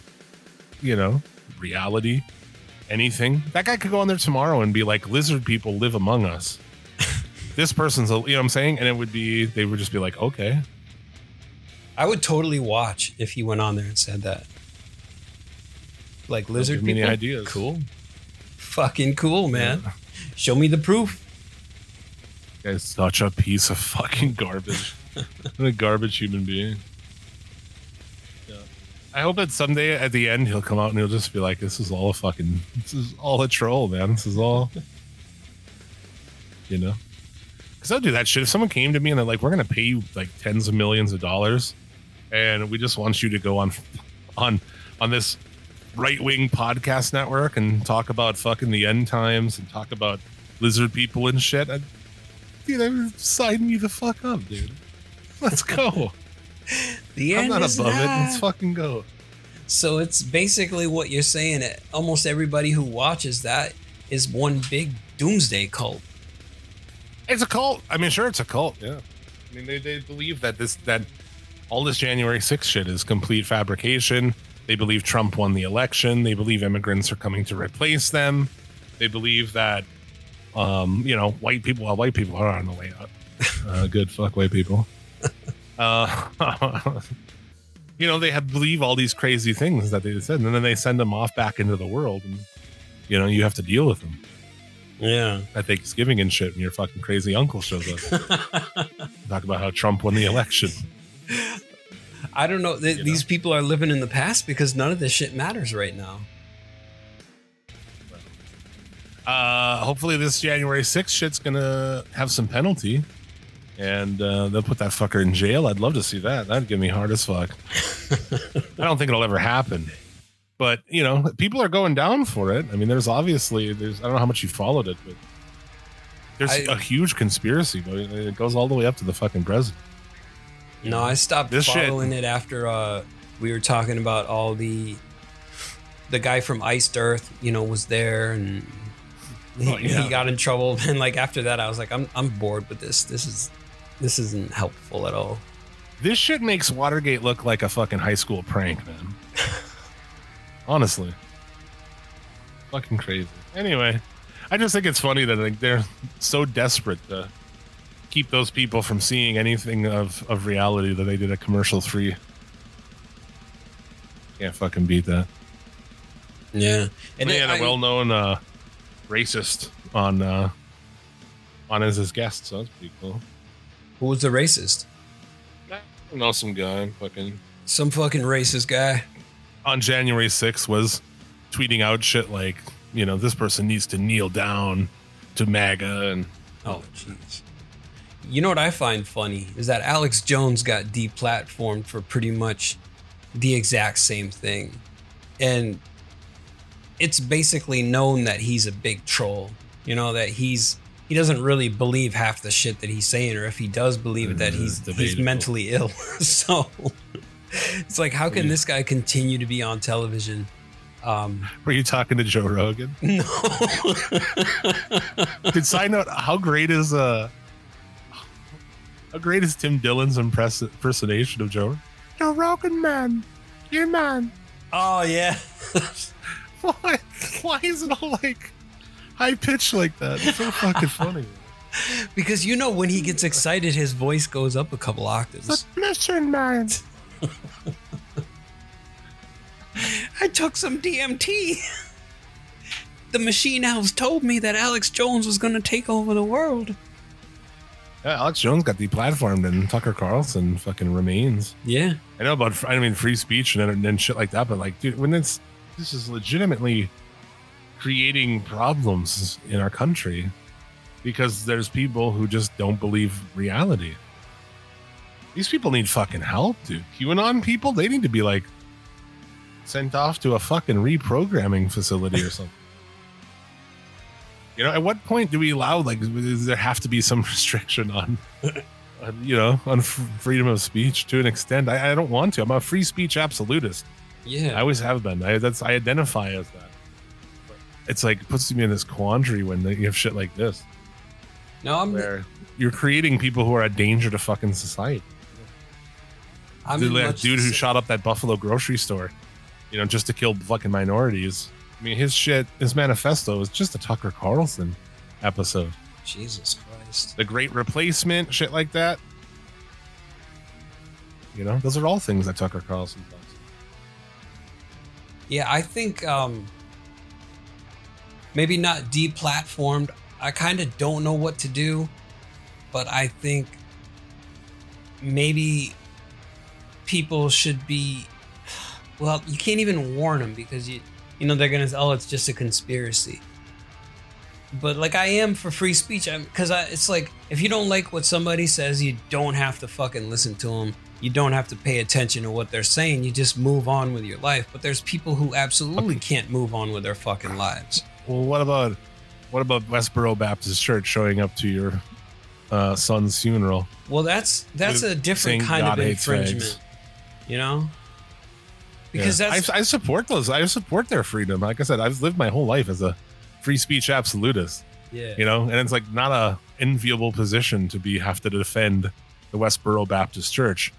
you know, reality, anything. That guy could go on there tomorrow and be like, lizard people live among us. this person's, a, you know what I'm saying? And it would be, they would just be like, okay. I would totally watch if he went on there and said that. Like lizard give any people. ideas. Cool. Fucking cool, man. Show me the proof. Guy's such a piece of fucking garbage. what a garbage human being. Yeah. I hope that someday at the end he'll come out and he'll just be like, this is all a fucking, this is all a troll, man. This is all, you know? Because I'll do that shit. If someone came to me and they're like, we're going to pay you like tens of millions of dollars and we just want you to go on, on, on this right wing podcast network and talk about fucking the end times and talk about lizard people and shit. I, dude, sign me the fuck up, dude. Let's go. The I'm end not above it. nigh. Let's fucking go. So it's basically what you're saying. Almost everybody who watches that is one big doomsday cult. It's a cult. I mean, sure, it's a cult. Yeah. I mean, they, they believe that this that all this January 6th shit is complete fabrication. They believe Trump won the election. They believe immigrants are coming to replace them. They believe that, um, you know, white people. Well, white people are on the way out. Uh, good fuck white people. Uh, you know, they have believe all these crazy things that they said, and then they send them off back into the world, and you know, you have to deal with them Yeah. at Thanksgiving and shit when your fucking crazy uncle shows up. Talk about how Trump won the election. I don't know. Th- You know? These people are living in the past because none of this shit matters right now. Uh, hopefully this January 6th shit's gonna have some penalty, and uh, they'll put that fucker in jail. I'd love to see that. That'd get me hard as fuck. I don't think it'll ever happen, but you know, people are going down for it. I mean, there's obviously there's I don't know how much you followed it, but there's I- a huge conspiracy. But it goes all the way up to the fucking president. No, I stopped This shit- following it after uh, we were talking about all the the guy from Iced Earth, you know, was there and he, Oh, yeah. he got in trouble. And like after that, I was like, I'm I'm bored with this. This is this isn't helpful at all. This shit makes Watergate look like a fucking high school prank, man. Honestly. Fucking crazy. Anyway, I just think it's funny that like they're so desperate to keep those people from seeing anything of, of reality that they did a commercial free. Can't fucking beat that. Yeah, And they had a I- well known uh, racist on uh, on as his guest, so that's pretty cool. who was the racist? Know some guy fucking Some fucking racist guy. on January 6th was tweeting out shit like, you know, this person needs to kneel down to MAGA and Oh, jeez. You know what I find funny is that Alex Jones got deplatformed for pretty much the exact same thing. And it's basically known that he's a big troll. You know, that he's he doesn't really believe half the shit that he's saying, or if he does believe it, that Uh, he's he's mentally ill. so it's like, how can this guy continue to be on television? Um, were you talking to Joe Rogan? no, Did side note, how great is uh how great is Tim Dillon's impress- impersonation of Joe? The Rogan man. You man. oh yeah, Why why is it all like high pitched like that? It's so fucking funny. Because you know when he gets excited, his voice goes up a couple octaves. listen, man. I took some DMT. The machine elves told me that Alex Jones was going to take over the world. Yeah, Alex Jones got deplatformed and Tucker Carlson fucking remains. Yeah. I know about I mean free speech and, and shit like that, but like, dude, when it's this is legitimately creating problems in our country because there's people who just don't believe reality. These people need fucking help, dude. QAnon people, they need to be like sent off to a fucking reprogramming facility or something. You know, at what point do we allow like does there have to be some restriction on uh, you know, on f- freedom of speech to an extent. I, I don't want to. I'm a free speech absolutist. Yeah, I always have been. I that's I identify as that. But it's like it puts me in this quandary when you have shit like this, No, I'm. where you're creating people who are a danger to fucking society. I'm the in that much dude who shot up that Buffalo grocery store, you know, just to kill fucking minorities. I mean, his shit, his manifesto is just a Tucker Carlson episode. Jesus Christ. The Great Replacement, shit like that. You know, those are all things that Tucker Carlson does. Yeah, I think um maybe not deplatformed. I kind of don't know what to do, but I think maybe people should be well, you can't even warn them because you you know they're going to oh it's just a conspiracy. But like I am for free speech I'm cuz I it's like if you don't like what somebody says, you don't have to fucking listen to them. You don't have to pay attention to what they're saying. You just move on with your life. But there's people who absolutely can't move on with their fucking lives. Well, what about what about Westboro Baptist Church showing up to your uh, son's funeral? Well, that's that's a different kind God of infringement, you know. Because Yeah. that's I, I support those. I support their freedom. Like I said, I've lived my whole life as a free speech absolutist. yeah, You know, and it's like not a enviable position to be have to defend the Westboro Baptist Church,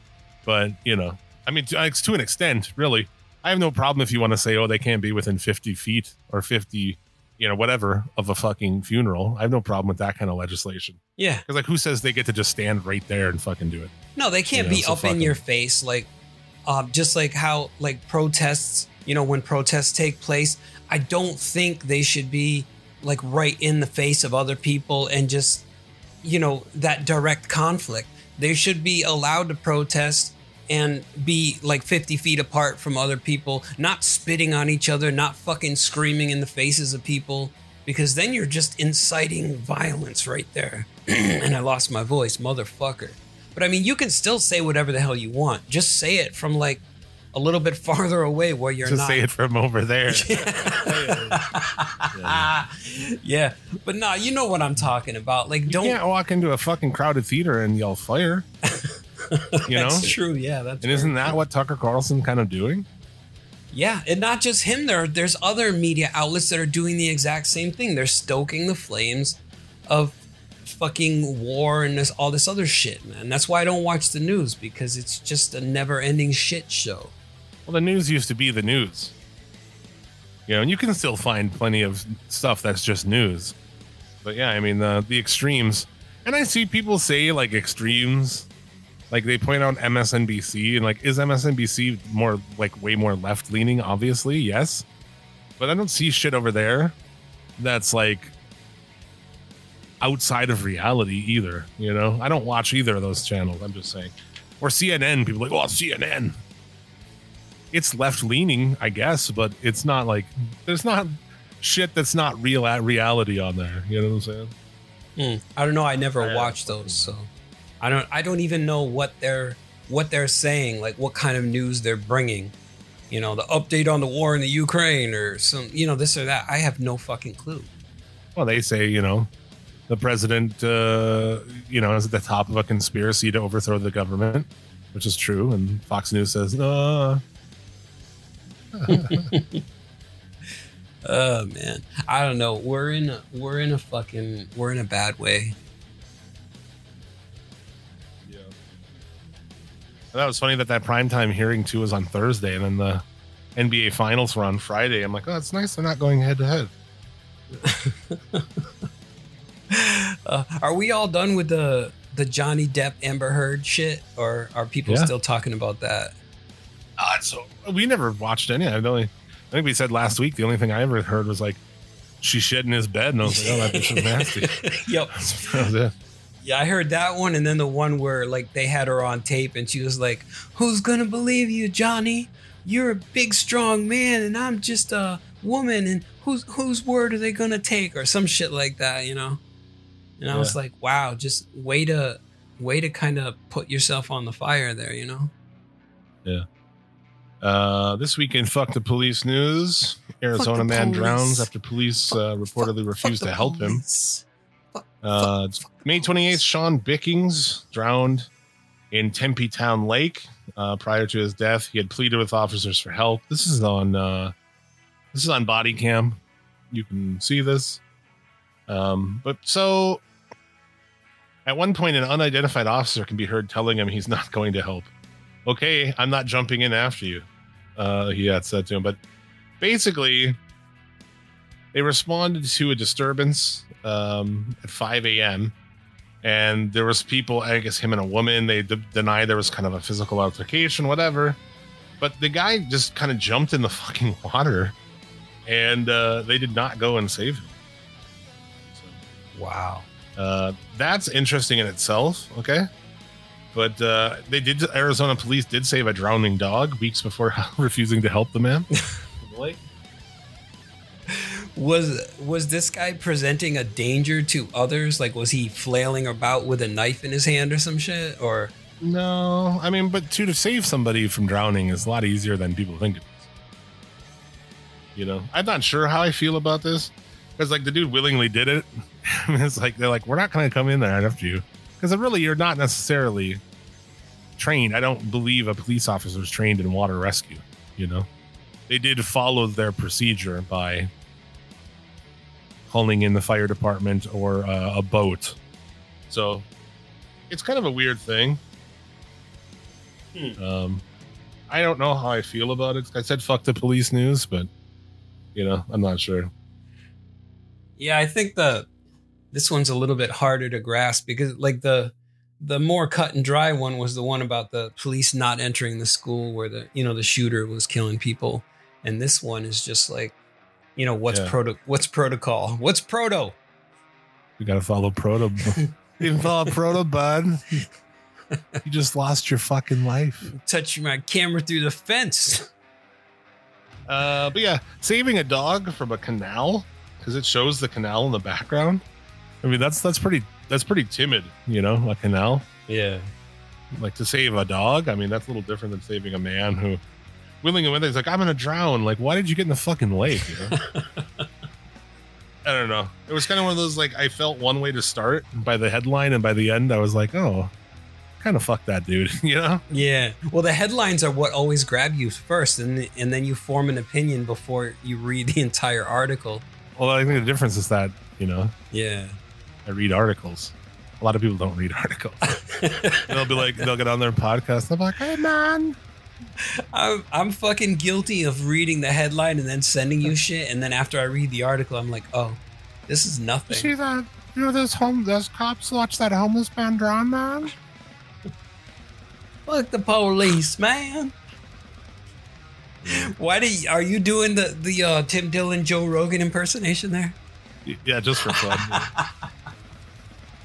but you know, I mean, to, to an extent, really, I have no problem if you want to say, oh, they can't be within fifty feet or fifty, you know, whatever of a fucking funeral. I have no problem with that kind of legislation. yeah. Because like, who says they get to just stand right there and fucking do it? No, they can't You know, be so up in your face like, uh, just like how like protests. You know, when protests take place, I don't think they should be like right in the face of other people and just, you know, that direct conflict. They should be allowed to protest and be like 50 feet apart from other people, not spitting on each other, not fucking screaming in the faces of people. because then you're just inciting violence right there. and I lost my voice, motherfucker. But I mean, you can still say whatever the hell you want. Just say it from like a little bit farther away where you're Just not. say it from over there. yeah, yeah. but nah, you know what I'm talking about. Like, don't. can't walk into a fucking crowded theater and yell fire. You know? that's true. Yeah, that's. And isn't that true. what Tucker Carlson kind of doing? Yeah, and not just him. There, there's other media outlets that are doing the exact same thing. They're stoking the flames of fucking war and this all this other shit, man. That's why I don't watch the news because it's just a never-ending shit show. Well, the news used to be the news. You know, and you can still find plenty of stuff that's just news. But yeah, I mean the the extremes, and I see people say like extremes, like they point out MSNBC and like is MSNBC more like way more left leaning? Obviously, yes, but I don't see shit over there that's like outside of reality either. You know, I don't watch either of those channels. I'm just saying, or CNN. People like, oh CNN it's left leaning, I guess, but it's not like there's not shit that's not real at reality on there. You know what I'm saying? Hmm. I don't know. I never Yeah. watched those, so I don't. I don't even know what they're what they're saying. Like what kind of news they're bringing. You know, the update on the war in the Ukraine or some. You know, this or that. I have no fucking clue. Well, they say you know the president, uh, you know, is at the top of a conspiracy to overthrow the government, which is true, and Fox News says no. Oh man, I don't know. We're in a, we're in a fucking we're in a bad way. Yeah. That was funny that that primetime hearing too was on Thursday, and then the NBA finals were on Friday. I'm like, oh, it's nice they're not going head to head. Uh, are we all done with the the Johnny Depp Amber Heard shit, or are people Yeah. still talking about that? Uh, so we never watched any. I only, I think we said last week. The only thing I ever heard was like she shit in his bed, and I was like, oh, that bitch is nasty. yep. that was it. Yeah, I heard that one, and then the one where like they had her on tape, and she was like, "Who's gonna believe you, Johnny? You're a big, strong man, and I'm just a woman, and whose whose word are they gonna take?" Or some shit like that, you know. And I was like, "Wow, just way to way to kind of put yourself on the fire there, you know." Uh, this weekend, fuck the police news. Arizona man police. drowns after police uh, reportedly refused Fuck to the help him. police. Uh, May 28th, Sean Bickings drowned in Tempe Town Lake. Uh, prior to his death, he had pleaded with officers for help. This is on uh, this is on body cam. You can see this. Um, but so at one point, an unidentified officer can be heard telling him he's not going to help. Okay, I'm not jumping in after you. Uh, he had said to him, but basically, they responded to a disturbance um, at 5 a.m. And there was people, I guess him and a woman. They de- denied there was kind of a physical altercation, whatever. But the guy just kind of jumped in the fucking water, and uh, they did not go and save him. Wow. Uh, that's interesting in itself. Okay. But uh, they did. Arizona police did save a drowning dog weeks before refusing to help the man. Was was this guy presenting a danger to others? Like, was he flailing about with a knife in his hand or some shit? Or no, I mean, but to, to save somebody from drowning is a lot easier than people think it is. You know, I'm not sure how I feel about this because, like, the dude willingly did it. it's like they're like, we're not going to come in there after you because really, you're not necessarily trained. I don't believe a police officer is trained in water rescue. You know, they did follow their procedure by calling in the fire department or uh, a boat. So it's kind of a weird thing. Um, I don't know how I feel about it. I said fuck the police news, but you know, I'm not sure. Yeah, I think the this one's a little bit harder to grasp because like the the more cut and dry one was the one about the police not entering the school where the you know the shooter was killing people, and this one is just like, you know, what's Yeah. proto what's protocol? What's proto? We gotta follow proto. you didn't follow proto, bud. You just lost your fucking life. touching my camera through the fence. Uh, but yeah, saving a dog from a canal because it shows the canal in the background. I mean, that's that's pretty that's pretty timid, you know, a canal. Yeah. Like to save a dog. I mean, that's a little different than saving a man who willing and willing, he's like, I'm gonna drown. Like, why did you get in the fucking lake? You know? I don't know. It was kind of one of those like I felt one way to start by the headline, and by the end, I was like, oh, kind of fuck that dude, you know? Yeah. Well, the headlines are what always grab you first, and and then you form an opinion before you read the entire article. Well, I think the difference is that you know Yeah. I read articles. A lot of people don't read articles. they'll be like, they'll get on their podcast. They'll be like, hey man, I'm I'm fucking guilty of reading the headline and then sending you shit, and then after I read the article, I'm like, oh, this is nothing. see that? You know, those home, those cops watch that homeless man drown, man. Fuck the police, man. Why do you, are you doing the the uh, Tim Dillon Joe Rogan impersonation there? Yeah, just for fun.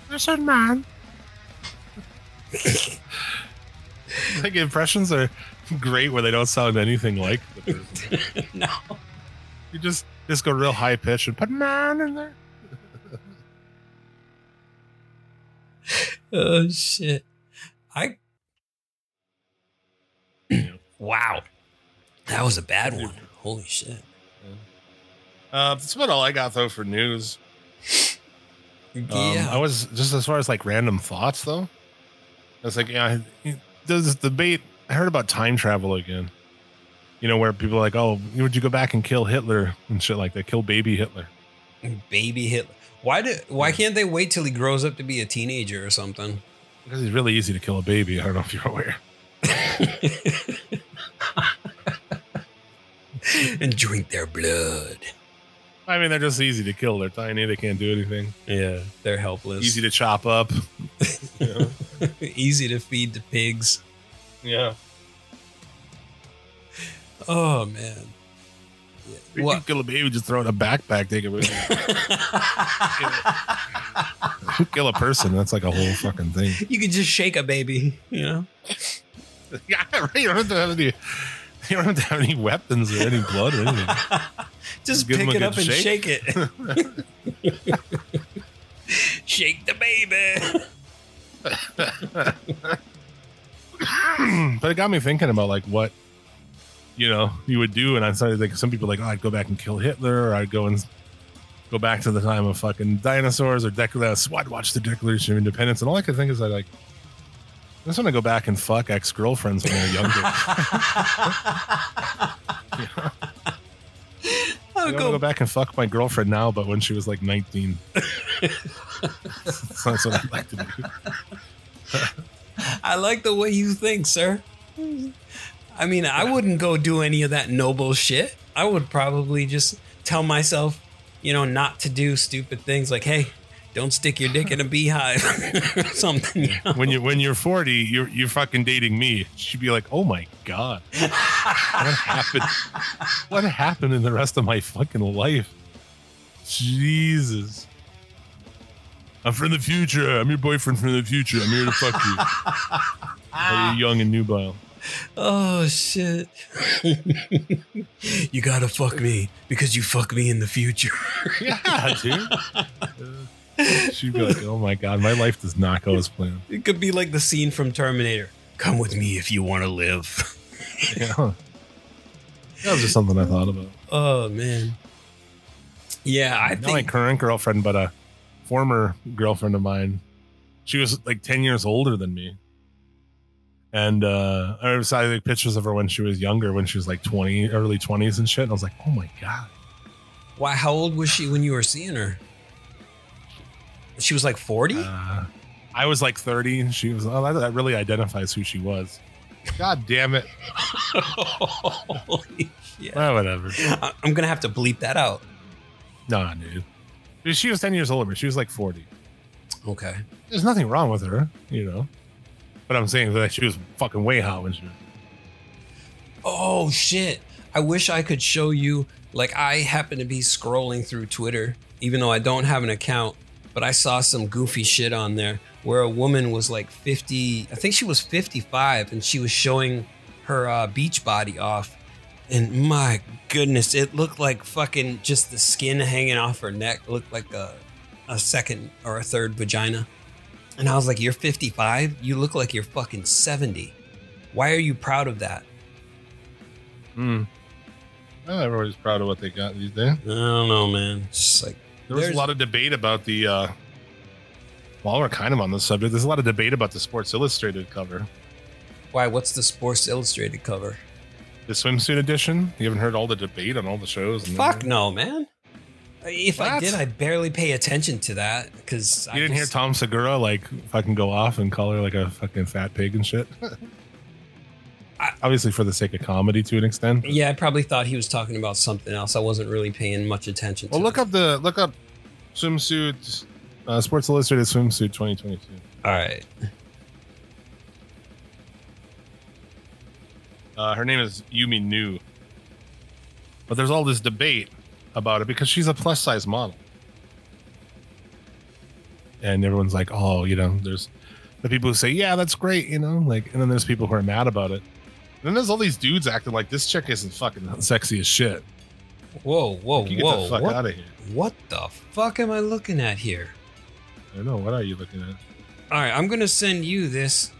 Listen, man. like impressions are great where they don't sound anything like the person. no. You just just go real high pitch and put man in there. Oh shit. I Wow. That was a bad one. Holy shit. Uh, that's about all I got though for news. Um, Yeah. I was just as far as like random thoughts though. I was like, yeah, there's this debate. I heard about time travel again. You know, where people are like, oh, would you go back and kill Hitler and shit like that? Kill baby Hitler. Baby Hitler. Why do why can't they wait till he grows up to be a teenager or something? Because it's really easy to kill a baby. I don't know if you're aware. and drink their blood. I mean, they're just easy to kill. They're tiny. They can't do anything. Yeah, they're helpless. Easy to chop up. You know? Easy to feed to pigs. yeah. Oh man. You What? can kill a baby, just throw it in a backpack, take it with you. kill a person. That's like a whole fucking thing. you could just shake a baby, you know? Yeah, right. You don't have to have any. You don't have to have any weapons or any blood or anything. Just 'em pick it up and shake. shake it. shake the baby. but it got me thinking about like what you know you would do, and I started like some people like, oh, I'd go back and kill Hitler, or I'd go and go back to the time of fucking dinosaurs or. I'd watch the Declaration of Independence, and all I could think is I like. I just want to go back and fuck ex girlfriends when they're younger. Oh, I I would want to go go back and fuck my girlfriend now, but when she was like 19. That's what I'd like to do. I like the way you think, sir. I mean, I wouldn't go do any of that noble shit. I would probably just tell myself, you know, not to do stupid things like, hey, don't stick your dick in a beehive or something. You know? When you when you're 40, you're you're fucking dating me. She'd be like, "Oh my god, what happened? What happened in the rest of my fucking life?" Jesus. I'm from the future. I'm your boyfriend from the future. I'm here to fuck you. While you're young and nubile. Oh shit. you gotta fuck me because you fuck me in the future. Yeah, dude. She'd be like, "Oh my god, my life does not go as planned." It could be like the scene from Terminator. Come with me if you want to live. Yeah. That was just something I thought about. Oh man. Yeah, I Not my current girlfriend, but a former girlfriend of mine. She was like 10 years older than me. And uh, I saw like pictures of her when she was younger, when she was like 20, early 20s and shit. And I was like, oh my God. why how old was she when you were seeing her? She was like 40? Uh, I was like 30 and she was, oh, that, that really identifies who she was. God damn it. Holy shit. Well, whatever. I- I'm gonna have to bleep that out. No, dude. She was 10 years older, but she was like 40. Okay. There's nothing wrong with her, you know. But I'm saying that she was fucking way hot when she was. Oh shit. I wish I could show you like I happen to be scrolling through Twitter, even though I don't have an account, but I saw some goofy shit on there where a woman was like 50, I think she was 55 and she was showing her uh, beach body off and my goodness, it looked like fucking just the skin hanging off her neck looked like a a second or a third vagina. And I was like, "You're 55. You look like you're fucking 70. Why are you proud of that?" Hmm. Well, everybody's proud of what they got these days. I don't know, man. It's just like There was There's- a lot of debate about the. uh While we're kind of on the subject, there's a lot of debate about the Sports Illustrated cover, why? What's the Sports Illustrated cover? the swimsuit edition. You haven't heard all the debate on all the shows. And Fuck no, man. If I did, I barely pay attention to that because You didn't hear Tom Segura like fucking go off and call her like a fucking fat pig and shit. Obviously, for the sake of comedy, to an extent. Yeah, I probably thought he was talking about something else. I wasn't really paying much attention. Well, to look it. up the look up swimsuit, uh, Sports Illustrated swimsuit 2022. All right. Uh, her name is Yumi Nu. But there's all this debate about it because she's a plus size model. And everyone's like, oh, you know, there's the people who say, yeah, that's great, you know, like, and then there's people who are mad about it. And then there's all these dudes acting like this chick isn't fucking sexy as shit. Whoa, whoa, get whoa! the fuck what, out of here. what the fuck am I looking at here? I don't know. What are you looking at? All right, I'm gonna send you this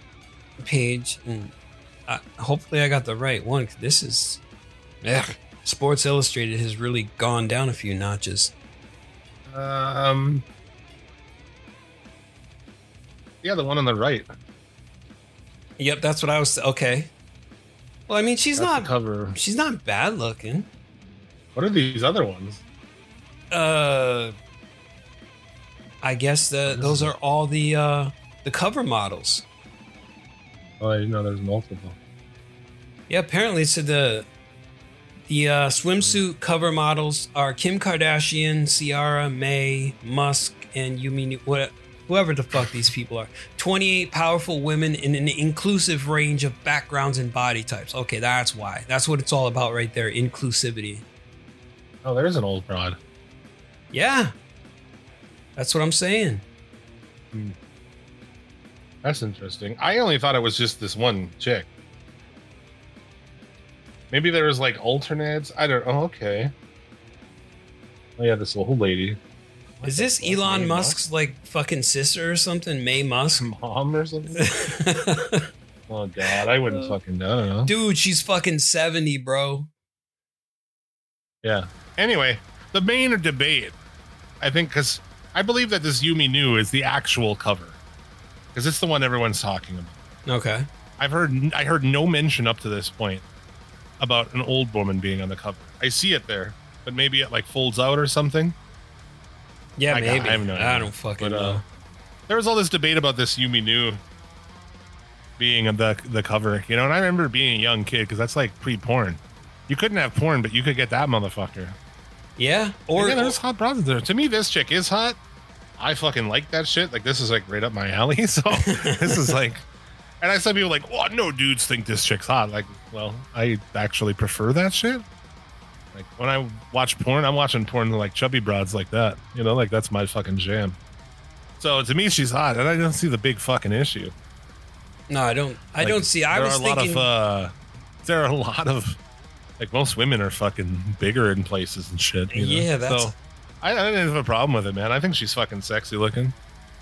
page, and uh, hopefully I got the right one. This is, ugh, Sports Illustrated has really gone down a few notches. Um, yeah, the one on the right. Yep, that's what I was. Okay. Well, I mean, she's That's not. cover. She's not bad looking. What are these other ones? Uh, I guess the those are all the uh the cover models. Oh, I didn't know there's multiple. Yeah, apparently so the the uh, swimsuit cover models are Kim Kardashian, Ciara, Maye, Musk, and Yumi. What, whoever the fuck these people are. Twenty-eight powerful women in an inclusive range of backgrounds and body types. Okay, that's why. That's what it's all about, right there. Inclusivity. Oh, there's an old broad. Yeah, that's what I'm saying. Hmm. That's interesting. I only thought it was just this one chick. Maybe there was like alternates. I don't. Oh, okay. Oh yeah, this old lady, What Is this Elon Maye Musk's like fucking sister or something? Maye Musk. mom or something? oh god, I wouldn't uh, fucking. Know. Dude, she's fucking seventy, bro. Yeah. Anyway, the main debate, I think, because I believe that this Yumi Nu is the actual cover, because it's the one everyone's talking about. Okay. I've heard I heard no mention up to this point about an old woman being on the cover. I see it there, but maybe it like folds out or something. Yeah, I got- maybe. I have no I don't fucking But, uh, know. There was all this debate about this Yumi Nu being the the cover, you know. And I remember being a young kid because that's like pre-porn. You couldn't have porn, but you could get that motherfucker. Yeah. Or yeah, there's hot broads there. To me, this chick is hot. I fucking like that shit. Like this is like right up my alley. So this is like, and I saw people like, "Oh, no dudes think this chick's hot." Like, well, I actually prefer that shit. Like when I watch porn, I'm watching porn like chubby broads like that. You know, like that's my fucking jam. So to me, she's hot, and I don't see the big fucking issue. no, I don't. I Like, don't see. I was are a lot thinking. of uh, there are a lot of like most women are fucking bigger in places and shit. you know? Yeah, that's- so. I, I didn't have a problem with it, man. I think she's fucking sexy looking.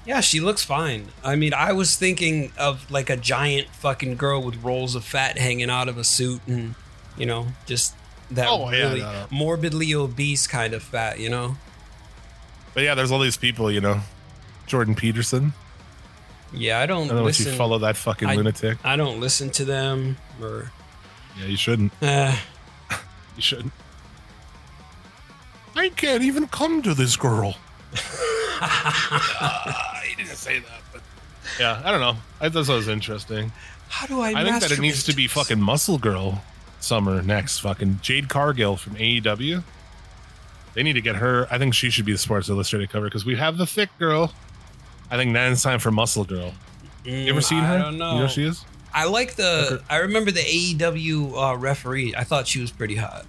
yeah, she looks fine. I mean, I was thinking of like a giant fucking girl with rolls of fat hanging out of a suit, and you know, just that Oh, really no, no. morbidly obese kind of fat. You know. But yeah, there's all these people, you know. Jordan Peterson. Yeah, I don't, I don't know if listen. you follow that fucking I- lunatic. I don't listen to them or. Yeah, you shouldn't. Uh, You shouldn't. I can't even come to this girl. he didn't say that, but yeah, I don't know. I thought that was interesting. how do I? I think that it needs to be fucking Muscle Girl summer next. Fucking Jade Cargill from AEW. They need to get her. I think she should be the Sports Illustrated cover because we have the thick girl. I think now it's time for Muscle Girl. You ever Mm, seen her? I don't know. You know who she is? I like the. I remember the AEW uh, referee. I thought she was pretty hot.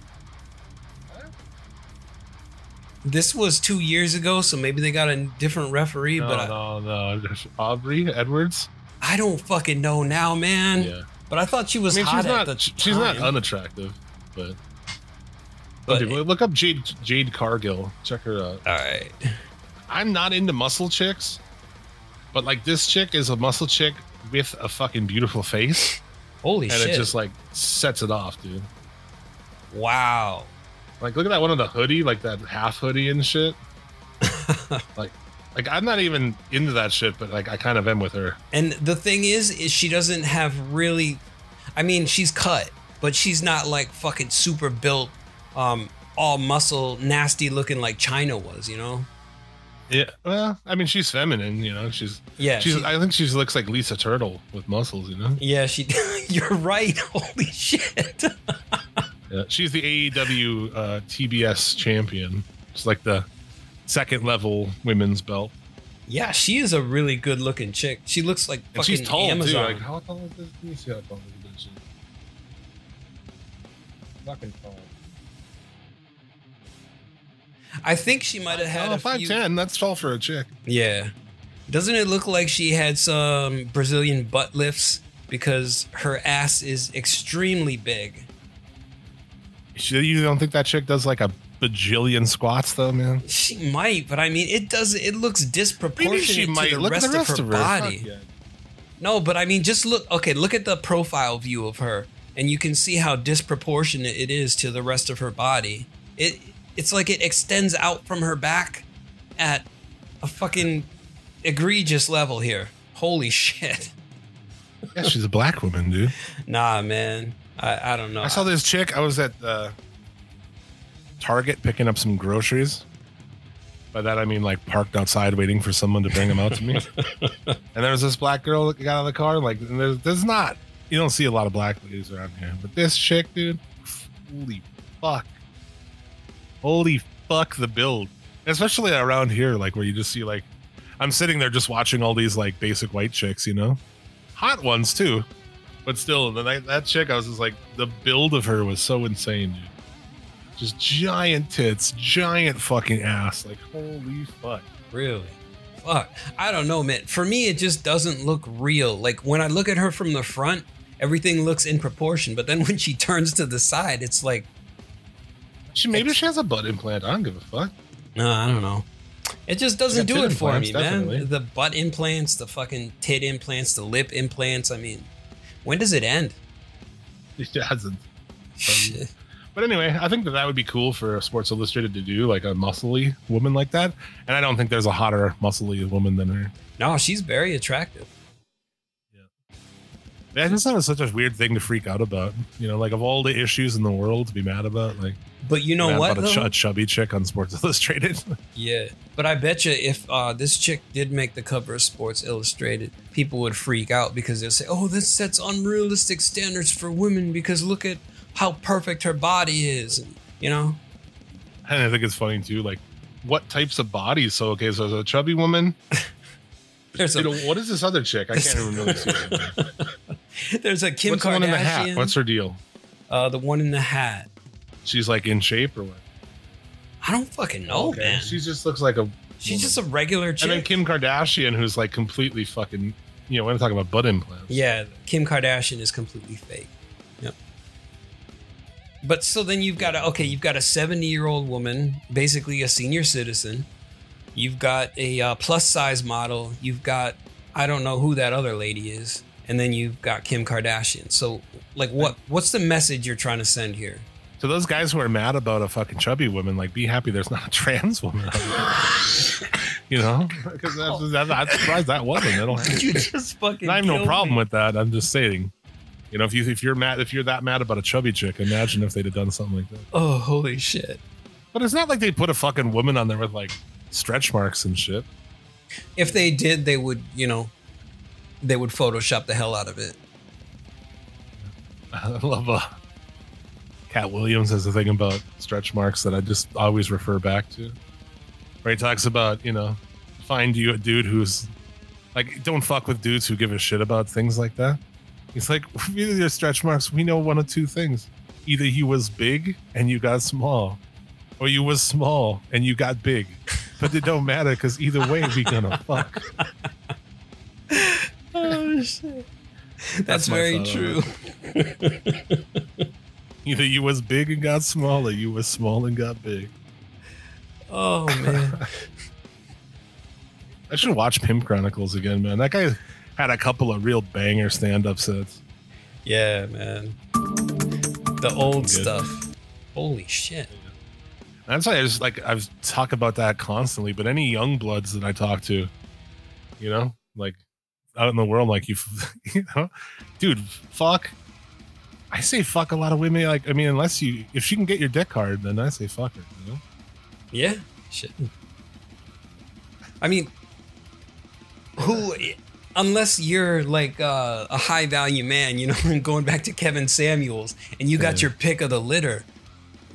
This was two years ago, so maybe they got a different referee. No, but I, no, no. Aubrey Edwards. I don't fucking know now, man. Yeah. But I thought she was I mean, hot she's at not. the She's not unattractive. but. But- Okay, look up Jade Jade Cargill. Check her out. All right. I'm not into muscle chicks, but like this chick is a muscle chick with a fucking beautiful face, Holy shit. and shit. it just like sets it off, dude. wow. Like, look at that one of the hoodie, like that half hoodie and shit. like, like I'm not even into that shit, but like I kind of am with her. And the thing is, is she doesn't have really. I mean, she's cut, but she's not like fucking super built, um, all muscle, nasty looking like Chyna was. You know? Yeah. Well, I mean, she's feminine, you know. She's Yeah. she's. she- I think she looks like Lisa Turtle with muscles, you know. yeah. She. you're right. Holy shit. Yeah. She's the AEW uh, TBS champion. It's like the second level women's belt, yeah, she is a really good looking chick. She looks like and fucking she's tall Amazon. too. Like, how tall is this? Let me see how tall this is. Fucking tall. I think she might have had oh, a five few. ten. That's tall for a chick. Yeah. Doesn't it look like she had some Brazilian butt lifts because her ass is extremely big? She- You don't think that chick does like a bajillion squats though, man? She might, but I mean, it does. It looks disproportionate she to might. the Look rest, the rest of her of her body. No, but I mean, just look. Okay, look at the profile view of her, and you can see how disproportionate it is to the rest of her body. It it's like it extends out from her back at a fucking egregious level here. Holy shit! Yeah, she's a black woman, dude. Nah, man. I, I don't know. I saw this chick. I was at uh, Target picking up some groceries. By that I mean like parked outside waiting for someone to bring them out to me. and there was this black girl that got out of the car. Like, and there's, there's not. You don't see a lot of black ladies around here, but this chick, dude, holy fuck, holy fuck, the build, especially around here, like where you just see like, I'm sitting there just watching all these like basic white chicks, you know, hot ones too, but still, the that chick, I was just like, the build of her was so insane, dude. Just giant tits, giant fucking ass. Like, holy fuck. Really? Fuck. I don't know, man. For me, it just doesn't look real. Like when I look at her from the front, everything looks in proportion. But then when she turns to the side, it's like, She maybe she has a butt implant. I don't give a fuck. no, I don't know. It just doesn't do it for me, man. The butt implants, the fucking tit implants, the lip implants. I mean, when does it end? She hasn't. But anyway, I think that that would be cool for Sports Illustrated to do, like a muscly woman like that. And I don't think there's a hotter muscly woman than her. No, she's very attractive. That just sounds such a weird thing to freak out about. You know, like of all the issues in the world to be mad about, like But you know what? about a, ch- a chubby chick on Sports Illustrated. Yeah, but I bet you if uh, this chick did make the cover of Sports Illustrated, people would freak out because they'll say, "Oh, this sets unrealistic standards for women because look at how perfect her body is," and, you know. and I think it's funny too, like what types of bodies. So okay, so there's a chubby woman. There's You know, a what is this other chick? I can't even really see. There's a Kim What's the Kardashian. one in the hat? What's her deal? uh, the one in the hat? She's like in shape or what? I don't fucking know, Okay, man. She just looks like a. She's just a regular And then. Kim Kardashian, who's like completely fucking. You know, when I'm talking about butt implants. Yeah, Kim Kardashian is completely fake. Yep. But so then you've got a okay, you've got a 70 year old woman, basically a senior citizen. You've got a uh, plus size model. You've got I don't know who that other lady is, and then you've got Kim Kardashian. So like, what what's the message you're trying to send here? So those guys who are mad about a fucking chubby woman, like, be happy there's not a trans woman. you know, because that's, I'm surprised that wasn't. You just fucking. I have no problem me. with that. I'm just saying. You know, if you if you're mad if you're that mad about a chubby chick, imagine if they'd have done something like that. Oh holy shit! But it's not like they put a fucking woman on there with like stretch marks and shit. If they did, they would you know, they would Photoshop the hell out of it. I love uh Katt Williams has a thing about stretch marks that I just always refer back to. Where he talks about, you know, find you a dude who's like don't fuck with dudes who give a shit about things like that. He's like, with your stretch marks, we know one of two things. Either he was big and you got small, or you was small and you got big. But it don't matter because either way we gonna fuck. Oh shit. That's, That's very thought on true. Either you was big and got small, or you was small and got big. Oh man. I should watch Pimp Chronicles again, man. That guy had a couple of real banger stand-up sets. yeah, man. The old stuff. Holy shit. That's why I just like I talk about that constantly. But any young bloods that I talk to, you know, like out in the world, like you, you know, dude, fuck. I say fuck a lot of women. Like I mean, unless you, if she can get your dick hard, then I say fuck her. You know, Yeah. Shit. I mean, who, unless you're like uh, a high value man, you know, going back to Kevin Samuels, and you got Yeah. your pick of the litter,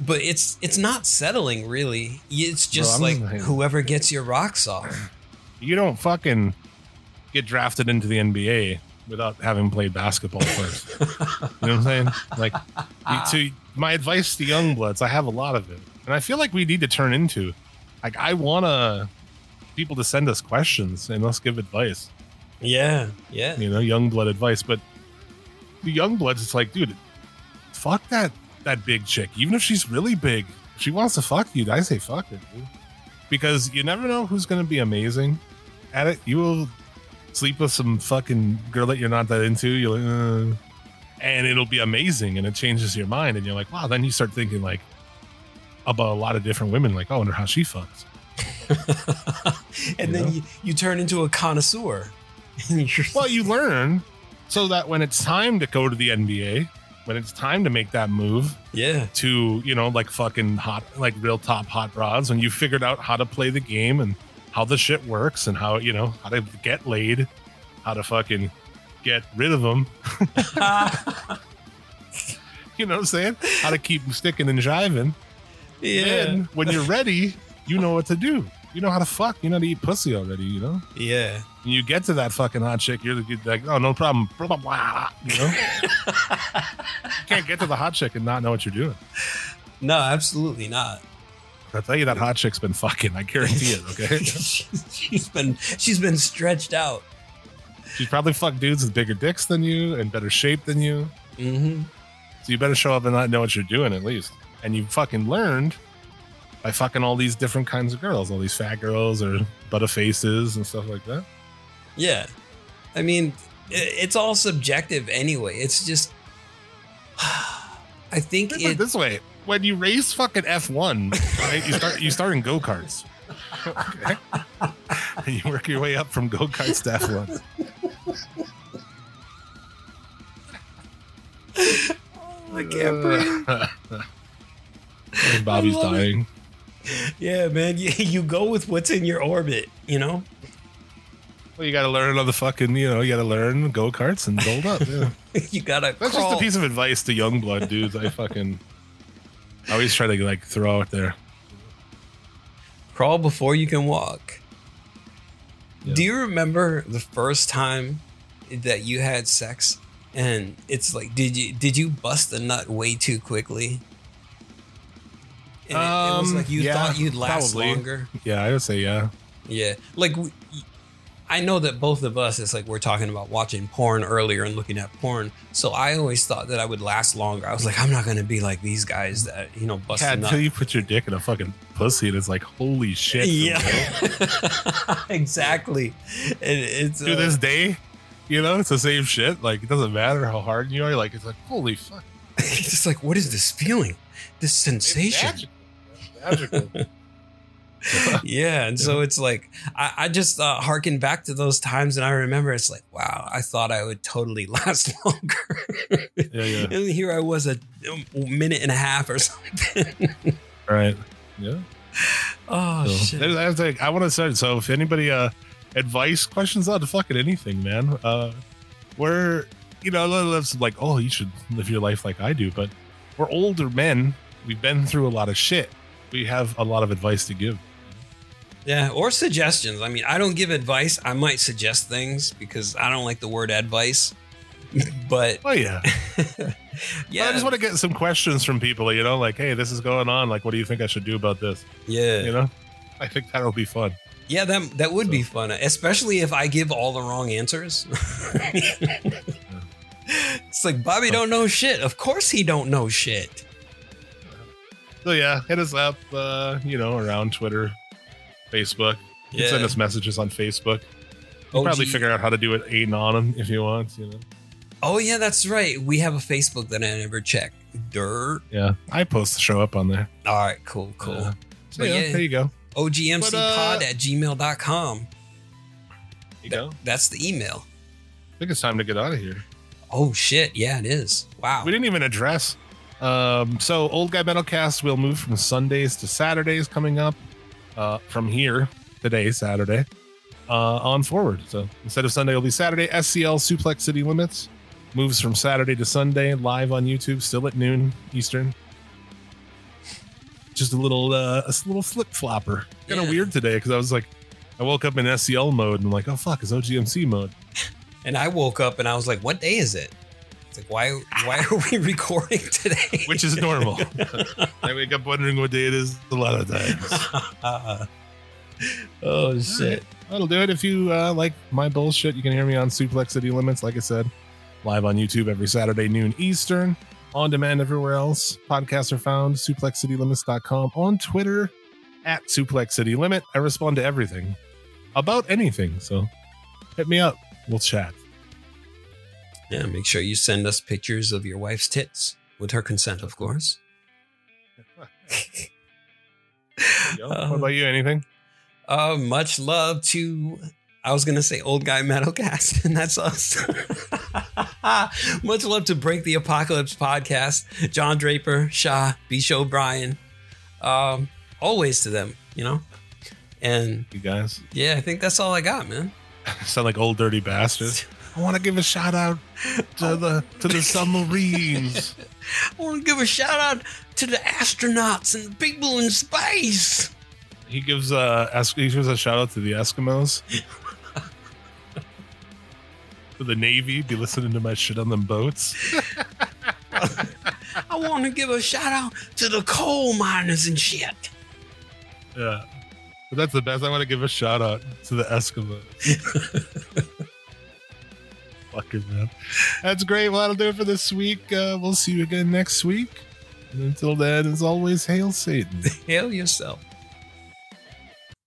but it's it's not settling really. It's just I'm like whoever gets your rocks off. you don't fucking get drafted into the NBA without having played basketball first. you know what I'm saying? Like, to my advice to young bloods, I have a lot of it, and I feel like we need to turn into, like, I want to people to send us questions and us give advice. Yeah, yeah, You know, young blood advice, but the young bloods, it's like, dude, fuck that that big chick, even if she's really big. She wants to fuck you, I say fuck it, dude. Because you never know who's gonna be amazing at it. You will sleep with some fucking girl that you're not that into. You're like, uh, and it'll be amazing, and it changes your mind, and you're like, wow. Then you start thinking like about a lot of different women. Like, oh, I wonder how she fucks. and You then know? you, you turn into a connoisseur. Well, you learn so that when it's time to go to the NBA, when it's time to make that move yeah, to, you know, like fucking hot, like real top hot rods, when you figured out how to play the game and how the shit works and how, you know, how to get laid, how to fucking get rid of them. You know what I'm saying? How to keep sticking and jiving. yeah, Then when you're ready, you know what to do. You know how to fuck. You know how to eat pussy already, you know? yeah. And you get to that fucking hot chick, you're like, oh, no problem. Blah, blah, blah, you know? you can't get to the hot chick and not know what you're doing. No, absolutely not. I'll tell you that hot chick's been fucking. I guarantee it, okay? she's been she's been stretched out. She's probably fucked dudes with bigger dicks than you and better shape than you. hmm So you better show up and not know what you're doing at least. And you fucking learned by fucking all these different kinds of girls, all these fat girls or butter faces and stuff like that. Yeah, I mean, it's all subjective anyway. It's just, I think Think it it. this way: when you race fucking F one, right? You start you start in go karts, okay? you work your way up from go karts to F one. Oh, I can't breathe. Bobby's I love it. dying. Yeah, man, you, you go with what's in your orbit. You know. Well, you got to learn on the fucking, you know, you got to learn go karts and build up. Yeah. you gotta. That's crawl. just a piece of advice to young blood dudes. I fucking I always try to like throw out there. Crawl before you can walk. Yeah. Do you remember the first time that you had sex? And it's like, did you did you bust the nut way too quickly? And it, it was Um, like you yeah, thought you'd last probably. longer. Yeah, I would say yeah. Yeah, like we, I know that both of us, it's like we're talking about watching porn earlier and looking at porn. So I always thought that I would last longer. I was like, I'm not gonna be like these guys that you know bust Yeah, until you put your dick in a fucking pussy and it's like, holy shit. Yeah, exactly. And it's to uh, this day, you know, it's the same shit. Like it doesn't matter how hard you are. Like it's like holy fuck, it's just like, what is this feeling? This it's sensation. magical. It's magical. yeah, and so it's like I, I just uh, harken back to those times, and I remember it's like, wow, I thought I would totally last longer. yeah, yeah. and here I was a, minute and a half or something. right. Yeah. oh So, shit! there's- that's like, I want to start. So if anybody uh advice questions on the fucking anything, man, uh, we're you know a lot of lives like oh you should live your life like I do, but we're older men. We've been through a lot of shit. We have a lot of advice to give. Yeah, or suggestions. I mean, I don't give advice. I might suggest things because I don't like the word advice. but Oh yeah. yeah, I just want to get some questions from people. You know, like hey, this is going on. Like, what do you think I should do about this? yeah, You know, I think that'll be fun. yeah. That that would be fun, especially if I give all the wrong answers. It's like Bobby don't know shit. Of course he don't know shit. So yeah, hit us up. Uh, you know, around Twitter, Facebook. You can send us messages on Facebook. You OG probably figure out how to do it anon if you want. You know. Oh yeah, that's right. We have a Facebook that I never check. Dirt. Yeah, I post the show up on there. All right, cool, cool. Uh, So yeah, yeah. there you go. OGMCpod But, uh, at gmail.com. There you go. That's the email. I think it's time to get out of here. Oh shit, yeah, it is. Wow. We didn't even address. Um, so old guy metalcast will move from Sundays to Saturdays coming up. Uh, from here today, Saturday, uh, on forward. So instead of Sunday, it'll be Saturday. SCL Suplex City Limits moves from Saturday to Sunday live on YouTube, still at noon Eastern. Just a little, uh, a little flip flopper. Kind of Yeah. weird today because I was like, I woke up in SCL mode and I'm like, oh fuck, it's OGMC mode. And I woke up and I was like, "What day is it?" It's like, "Why? Why are we recording today?" which is normal. I wake up wondering what day it is a lot of times. oh shit! That'll do it. If you uh, like my bullshit, you can hear me on Suplex City Limits, like I said, live on YouTube every Saturday, noon Eastern, on demand everywhere else. Podcasts are found, suplexcitylimits.com, on Twitter, at Suplex City Limit. I respond to everything about anything. So hit me up. We'll chat. Yeah, make sure you send us pictures of your wife's tits with her consent, of course. Yo, what about you? Anything? Uh, much love to. I was gonna say old guy metalcast, and that's us. much love to Break the Apocalypse podcast. John Draper, Shaw, B. Show, Brian. Um, always to them, you know. And You guys yeah, I think that's all I got, man. sound like old dirty bastards. I want to give a shout out to the to the submarines. I want to give a shout out to the astronauts and the people in space. He gives uh he gives a shout out to the Eskimos. to the Navy, be listening to my shit on them boats. I want to give a shout out to the coal miners and shit. Yeah. But that's the best. I want to give a shout out to the Eskimos. Man. That's great. Well, that'll do it for this week. Uh, we'll see you again next week. And until then, as always, hail Satan. Hail yourself.